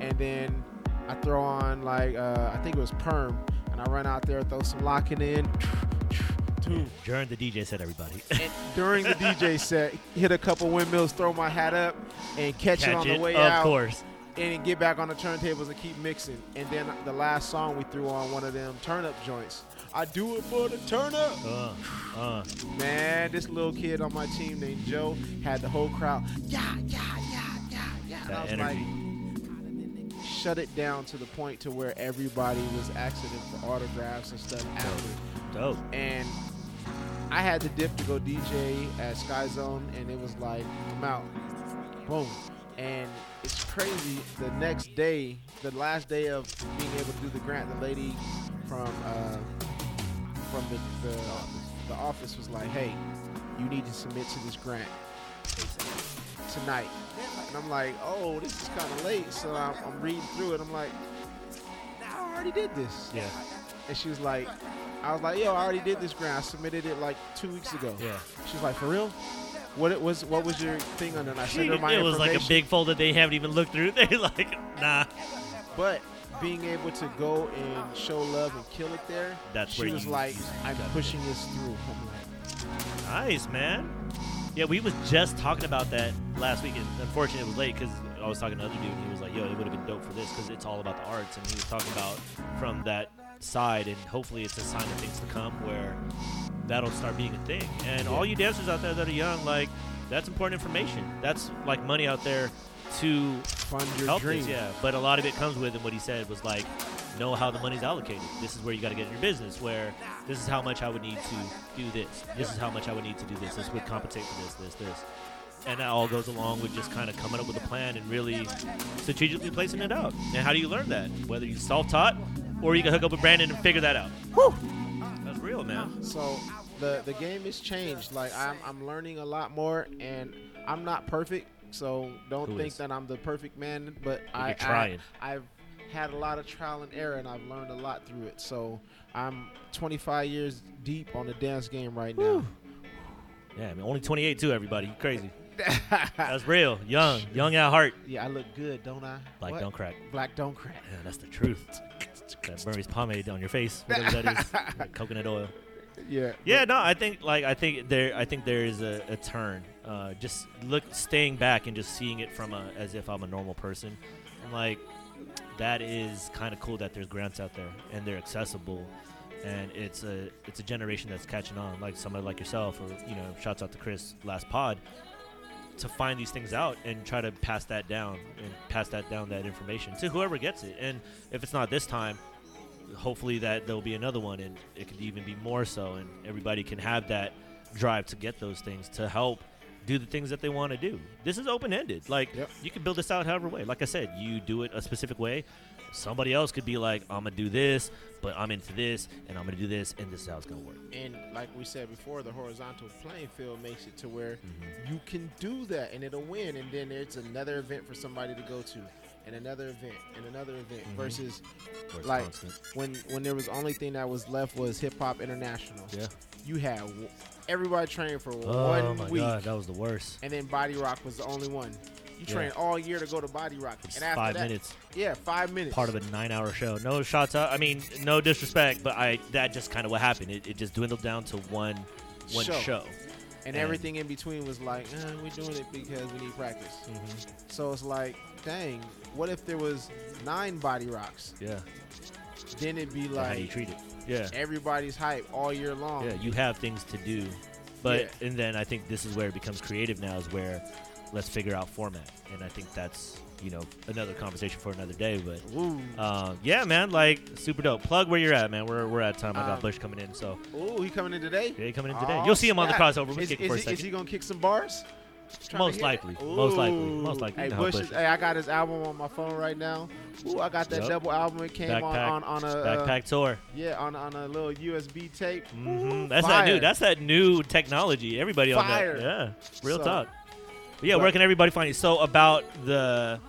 Speaker 1: And then I throw on like uh, I think it was perm, and I run out there, throw some locking in. Dude.
Speaker 2: During the DJ set, everybody.
Speaker 1: And during the DJ set, hit a couple windmills, throw my hat up, and catch, it on
Speaker 2: it,
Speaker 1: the way
Speaker 2: of
Speaker 1: out.
Speaker 2: Of course.
Speaker 1: And then get back on the turntables and keep mixing. And then the last song we threw on one of them turn up joints. I do it for the turn up.
Speaker 2: Uh, uh.
Speaker 1: Man, this little kid on my team named Joe had the whole crowd. Yeah, yeah, yeah, yeah, yeah. And I
Speaker 2: That
Speaker 1: was
Speaker 2: energy.
Speaker 1: like, shut it down to the point to where everybody was asking him for autographs and stuff after.
Speaker 2: Dope.
Speaker 1: And I had the dip to go DJ at Sky Zone, and it was like, I'm out, boom. And it's crazy. The next day, the last day of being able to do the grant, the lady from uh, from the, the the office was like, hey, you need to submit to this grant tonight. And I'm like, oh, this is kind of late. So I'm, I'm reading through it. I'm like, I already did this.
Speaker 2: Yeah.
Speaker 1: And she was like, I was like, yo, I already did this grant. I submitted it like two weeks ago.
Speaker 2: Yeah.
Speaker 1: She's like, for real? What it was? What was your thing on it? And I sent her my
Speaker 2: it was like a
Speaker 1: information.
Speaker 2: big folder they haven't even looked through. They're like, nah.
Speaker 1: But being able to go and show love and kill it there,
Speaker 2: That's
Speaker 1: she
Speaker 2: where
Speaker 1: was
Speaker 2: you-
Speaker 1: like,
Speaker 2: you
Speaker 1: I'm
Speaker 2: gotta
Speaker 1: pushing this through. I'm like,
Speaker 2: Nice, man. Yeah, we was just talking about that last week, and unfortunately it was late because I was talking to another dude, and he was like, "Yo, it would have been dope for this because it's all about the arts." And he was talking about from that side, and hopefully it's a sign of things to come where that'll start being a thing. And all you dancers out there that are young, like that's important information. That's like money out there to
Speaker 1: fund your
Speaker 2: help
Speaker 1: dream.
Speaker 2: this, yeah. But a lot of it comes with, and what he said was like, know how the money's allocated. This is where you got to get in your business. Where this is how much I would need to do this. This is how much I would need to do this. This would compensate for this, this, this. And that all goes along with just kind of coming up with a plan and really strategically placing it out. And how do you learn that? Whether you self-taught or you can hook up with Brandon and figure that out.
Speaker 1: Whew.
Speaker 2: That's real, man.
Speaker 1: So the the game has changed. Like I'm I'm learning a lot more, and I'm not perfect. So don't
Speaker 2: Who
Speaker 1: think
Speaker 2: is?
Speaker 1: that I'm the perfect man. But I,
Speaker 2: you're trying.
Speaker 1: I I've had a lot of trial and error, and I've learned a lot through it. So I'm 25 years deep on the dance game right now.
Speaker 2: Yeah, I mean, only 28 too, everybody. You crazy. That's real. Young. Young at heart.
Speaker 1: yeah, I look good, don't I?
Speaker 2: Black
Speaker 1: What?
Speaker 2: don't crack.
Speaker 1: Black don't crack.
Speaker 2: Yeah, that's the truth. That Burmese pomade on your face, whatever that is, Like coconut oil.
Speaker 1: Yeah.
Speaker 2: Yeah, no, I think like I think there I think there is a, a turn. Uh, just look, staying back and just seeing it from a as if I'm a normal person, and like that is kind of cool that there's grants out there and they're accessible, and it's a it's a generation that's catching on, like somebody like yourself, or you know, shouts out to Chris last pod, to find these things out and try to pass that down and pass that down that information to whoever gets it. And if it's not this time, hopefully that there'll be another one, and it could even be more so, and everybody can have that drive to get those things to help do the things that they want to do. This is open ended. Like
Speaker 1: Yep.
Speaker 2: you can build this out however way. Like I said, you do it a specific way. Somebody else could be like, I'm gonna do this, but I'm into this, and I'm gonna do this, and this is how it's gonna work.
Speaker 1: And like we said before, the horizontal playing field makes it to where
Speaker 2: Mm-hmm.
Speaker 1: you can do that and it'll win. And then there's another event for somebody to go to, and another event, and another event.
Speaker 2: Mhm.
Speaker 1: Versus like
Speaker 2: constant.
Speaker 1: when when there was only thing that was left was hip hop international.
Speaker 2: Yeah.
Speaker 1: You had w- everybody training for
Speaker 2: Oh
Speaker 1: one
Speaker 2: my
Speaker 1: week,
Speaker 2: god, that was the worst.
Speaker 1: and then Body Rock was the only one. You
Speaker 2: Yeah.
Speaker 1: train all year to go to Body Rock,
Speaker 2: It's
Speaker 1: and after
Speaker 2: five
Speaker 1: that,
Speaker 2: minutes,
Speaker 1: yeah, five minutes.
Speaker 2: part of a nine-hour show. No shots out. I mean, no disrespect, but I that just kind of what happened. It, it just dwindled down to one one
Speaker 1: Show.
Speaker 2: show.
Speaker 1: and
Speaker 2: and-
Speaker 1: everything in between was like, eh, we're doing it because we need practice.
Speaker 2: Mm-hmm.
Speaker 1: So it's like, dang, what if there was nine Body Rocks?
Speaker 2: Yeah.
Speaker 1: Then it'd be
Speaker 2: Like, how you treat it. Yeah.
Speaker 1: everybody's hype all year long.
Speaker 2: Yeah, you have things to do, but and then I think this is where it becomes creative now. Is where let's figure out format, and I think that's you know another conversation for another day. But uh, yeah, man, like super dope. Plug where you're at, man. We're we're at time. I got
Speaker 1: Um,
Speaker 2: Bush coming in, so
Speaker 1: ooh, he coming in today?
Speaker 2: yeah, he coming in today.
Speaker 1: Aw,
Speaker 2: You'll see him on the crossover. We'll
Speaker 1: Is, is he, is he gonna kick some bars? Trying to
Speaker 2: Most likely.
Speaker 1: it.
Speaker 2: Most likely. Most likely.
Speaker 1: Hey,
Speaker 2: You
Speaker 1: Bush,
Speaker 2: Bush
Speaker 1: is,
Speaker 2: is.
Speaker 1: hey, I got his album on my phone right now. Ooh, I got that
Speaker 2: Yep.
Speaker 1: double album. It came on,
Speaker 2: Backpack.
Speaker 1: on on a uh,
Speaker 2: Backpack tour.
Speaker 1: yeah on on a little USB tape.
Speaker 2: hmm
Speaker 1: Ooh,
Speaker 2: That's
Speaker 1: fire.
Speaker 2: that new. That's that new technology. Everybody
Speaker 1: Fire.
Speaker 2: on that. Yeah, real
Speaker 1: So-
Speaker 2: talk. But yeah,
Speaker 1: but-
Speaker 2: where can everybody find you? So about the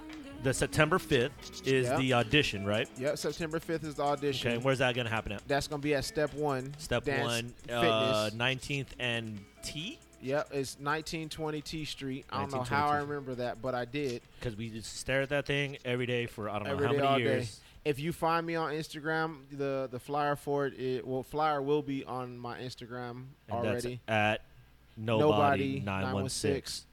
Speaker 2: the September fifth is
Speaker 1: Yeah.
Speaker 2: the audition, right?
Speaker 1: Yep, September fifth is the audition.
Speaker 2: Okay, where's that gonna happen at?
Speaker 1: That's gonna be at Step One.
Speaker 2: Step
Speaker 1: Dance
Speaker 2: one,
Speaker 1: Fitness.
Speaker 2: uh, 19th and T,
Speaker 1: Yep, it's 1920 T Street. I don't know how I remember that, but I did.
Speaker 2: because we just stare at that thing every day for I don't know
Speaker 1: Every
Speaker 2: how
Speaker 1: day,
Speaker 2: many
Speaker 1: all day.
Speaker 2: years.
Speaker 1: If you find me on Instagram, the the flyer for it, it well, flyer will be on my Instagram
Speaker 2: And
Speaker 1: already.
Speaker 2: that's at nobody, nine one six.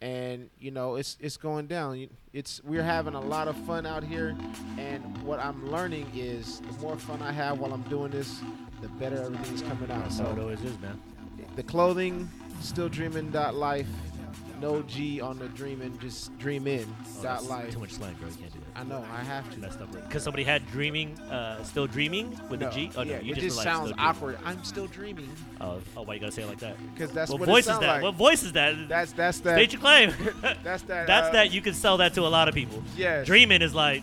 Speaker 1: and you know it's it's going down. You- It's we're having a lot of fun out here, and what I'm learning is the more fun I have while I'm doing this, the better everything's coming out.
Speaker 2: That's how it
Speaker 1: So
Speaker 2: always is, man.
Speaker 1: the clothing, still dreaming dot life, no G on the dreaming, just dream in
Speaker 2: Oh,
Speaker 1: dot life.
Speaker 2: Too much slang, bro. You can't do that.
Speaker 1: I know I have to.
Speaker 2: Messed up. Because somebody had dreaming, uh, still dreaming with
Speaker 1: no,
Speaker 2: a G. Oh no, you
Speaker 1: it
Speaker 2: just,
Speaker 1: just sounds awkward. I'm still dreaming
Speaker 2: Oh, oh, why you gotta say it like that?
Speaker 1: because that's
Speaker 2: what
Speaker 1: what
Speaker 2: voice is that?
Speaker 1: like.
Speaker 2: What voice is that?
Speaker 1: That's that's that.
Speaker 2: State your claim.
Speaker 1: That's that.
Speaker 2: That's
Speaker 1: uh,
Speaker 2: that. You can sell that to a lot of people.
Speaker 1: Yes.
Speaker 2: Dreaming is like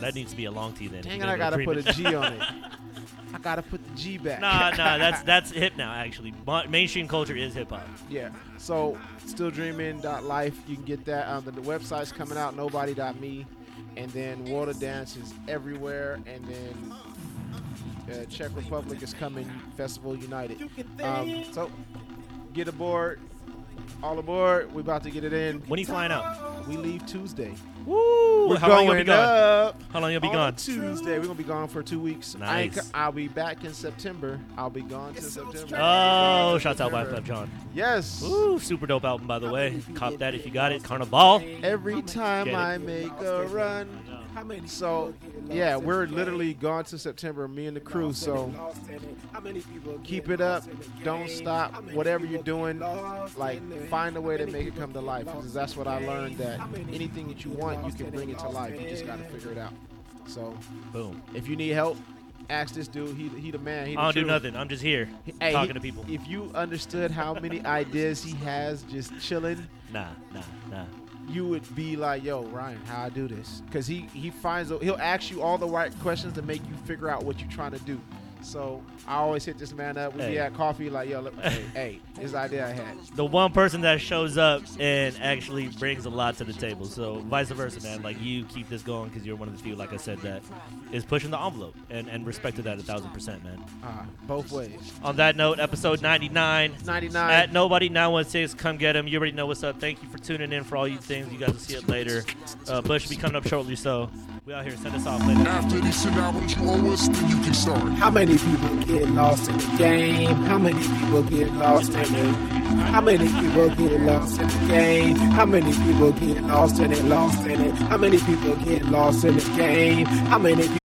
Speaker 2: that needs to be a long T then.
Speaker 1: Dang it! I gotta
Speaker 2: go
Speaker 1: put a. G on it. I gotta put the G back.
Speaker 2: nah, nah. That's that's hip now. Actually, Ma- mainstream culture is hip hop.
Speaker 1: yeah. So still dreaming life. You can get that. Um, the, the website's coming out. Nobody.me, and then World of Dance is everywhere. And then uh, Czech Republic is coming. Festival United. Um, so get aboard. All aboard. We about to get it in.
Speaker 2: When are you flying out?
Speaker 1: We leave Tuesday.
Speaker 2: Woo!
Speaker 1: We're
Speaker 2: How long you
Speaker 1: going
Speaker 2: gonna be gone?
Speaker 1: up.
Speaker 2: How long you gonna be
Speaker 1: on
Speaker 2: gone?
Speaker 1: Tuesday. We're gonna be gone for two weeks. I ain't,
Speaker 2: Nice.
Speaker 1: co- I'll be back in September. I'll be gone to September.
Speaker 2: Oh, shouts out by Fab John.
Speaker 1: Yes.
Speaker 2: Ooh, super dope album by the way. Cop that if you got it. Carnival.
Speaker 1: Every time
Speaker 2: Get it.
Speaker 1: I make a run. So, yeah, we're literally gone to September, me and the crew. So, keep it up. Don't stop. Whatever you're doing, like, find a way to make it come to life. Because that's what I learned that anything that you want, you can bring it to life. You just got to figure it out. So,
Speaker 2: Boom.
Speaker 1: if you need help, ask this dude. He, he the man. He the
Speaker 2: I don't do nothing. I'm just here
Speaker 1: Hey,
Speaker 2: talking
Speaker 1: he-
Speaker 2: to people.
Speaker 1: If you understood how many ideas he has just chilling,
Speaker 2: Nah, nah, nah.
Speaker 1: You would be like, "Yo, Ryan, how I do this?" Because he he finds he'll ask you all the right questions to make you figure out what you're trying to do. So I always hit this man up. We
Speaker 2: Hey.
Speaker 1: be at coffee, like, "Yo, look, hey, hey, this idea I had."
Speaker 2: the one person that shows up and actually brings a lot to the table. So vice versa, man. Like you keep this going because you're one of the few, like I said, that is pushing the envelope and and respect to that a thousand percent, man.
Speaker 1: Uh, both ways.
Speaker 2: On that note, episode 99
Speaker 1: Ninety nine.
Speaker 2: at nobody 916. Come get him. You already know what's up. Thank you for tuning in for all you things. You guys will see it later. Uh, Bush will be coming up shortly, so we out here. Send us off later.
Speaker 4: After these sit albums you owe us, then you can start.
Speaker 5: How many people get lost in the game? How many people get lost in it? How many people get lost in the game? How many people get lost in it? Lost in it? How many people get lost in the game? How many people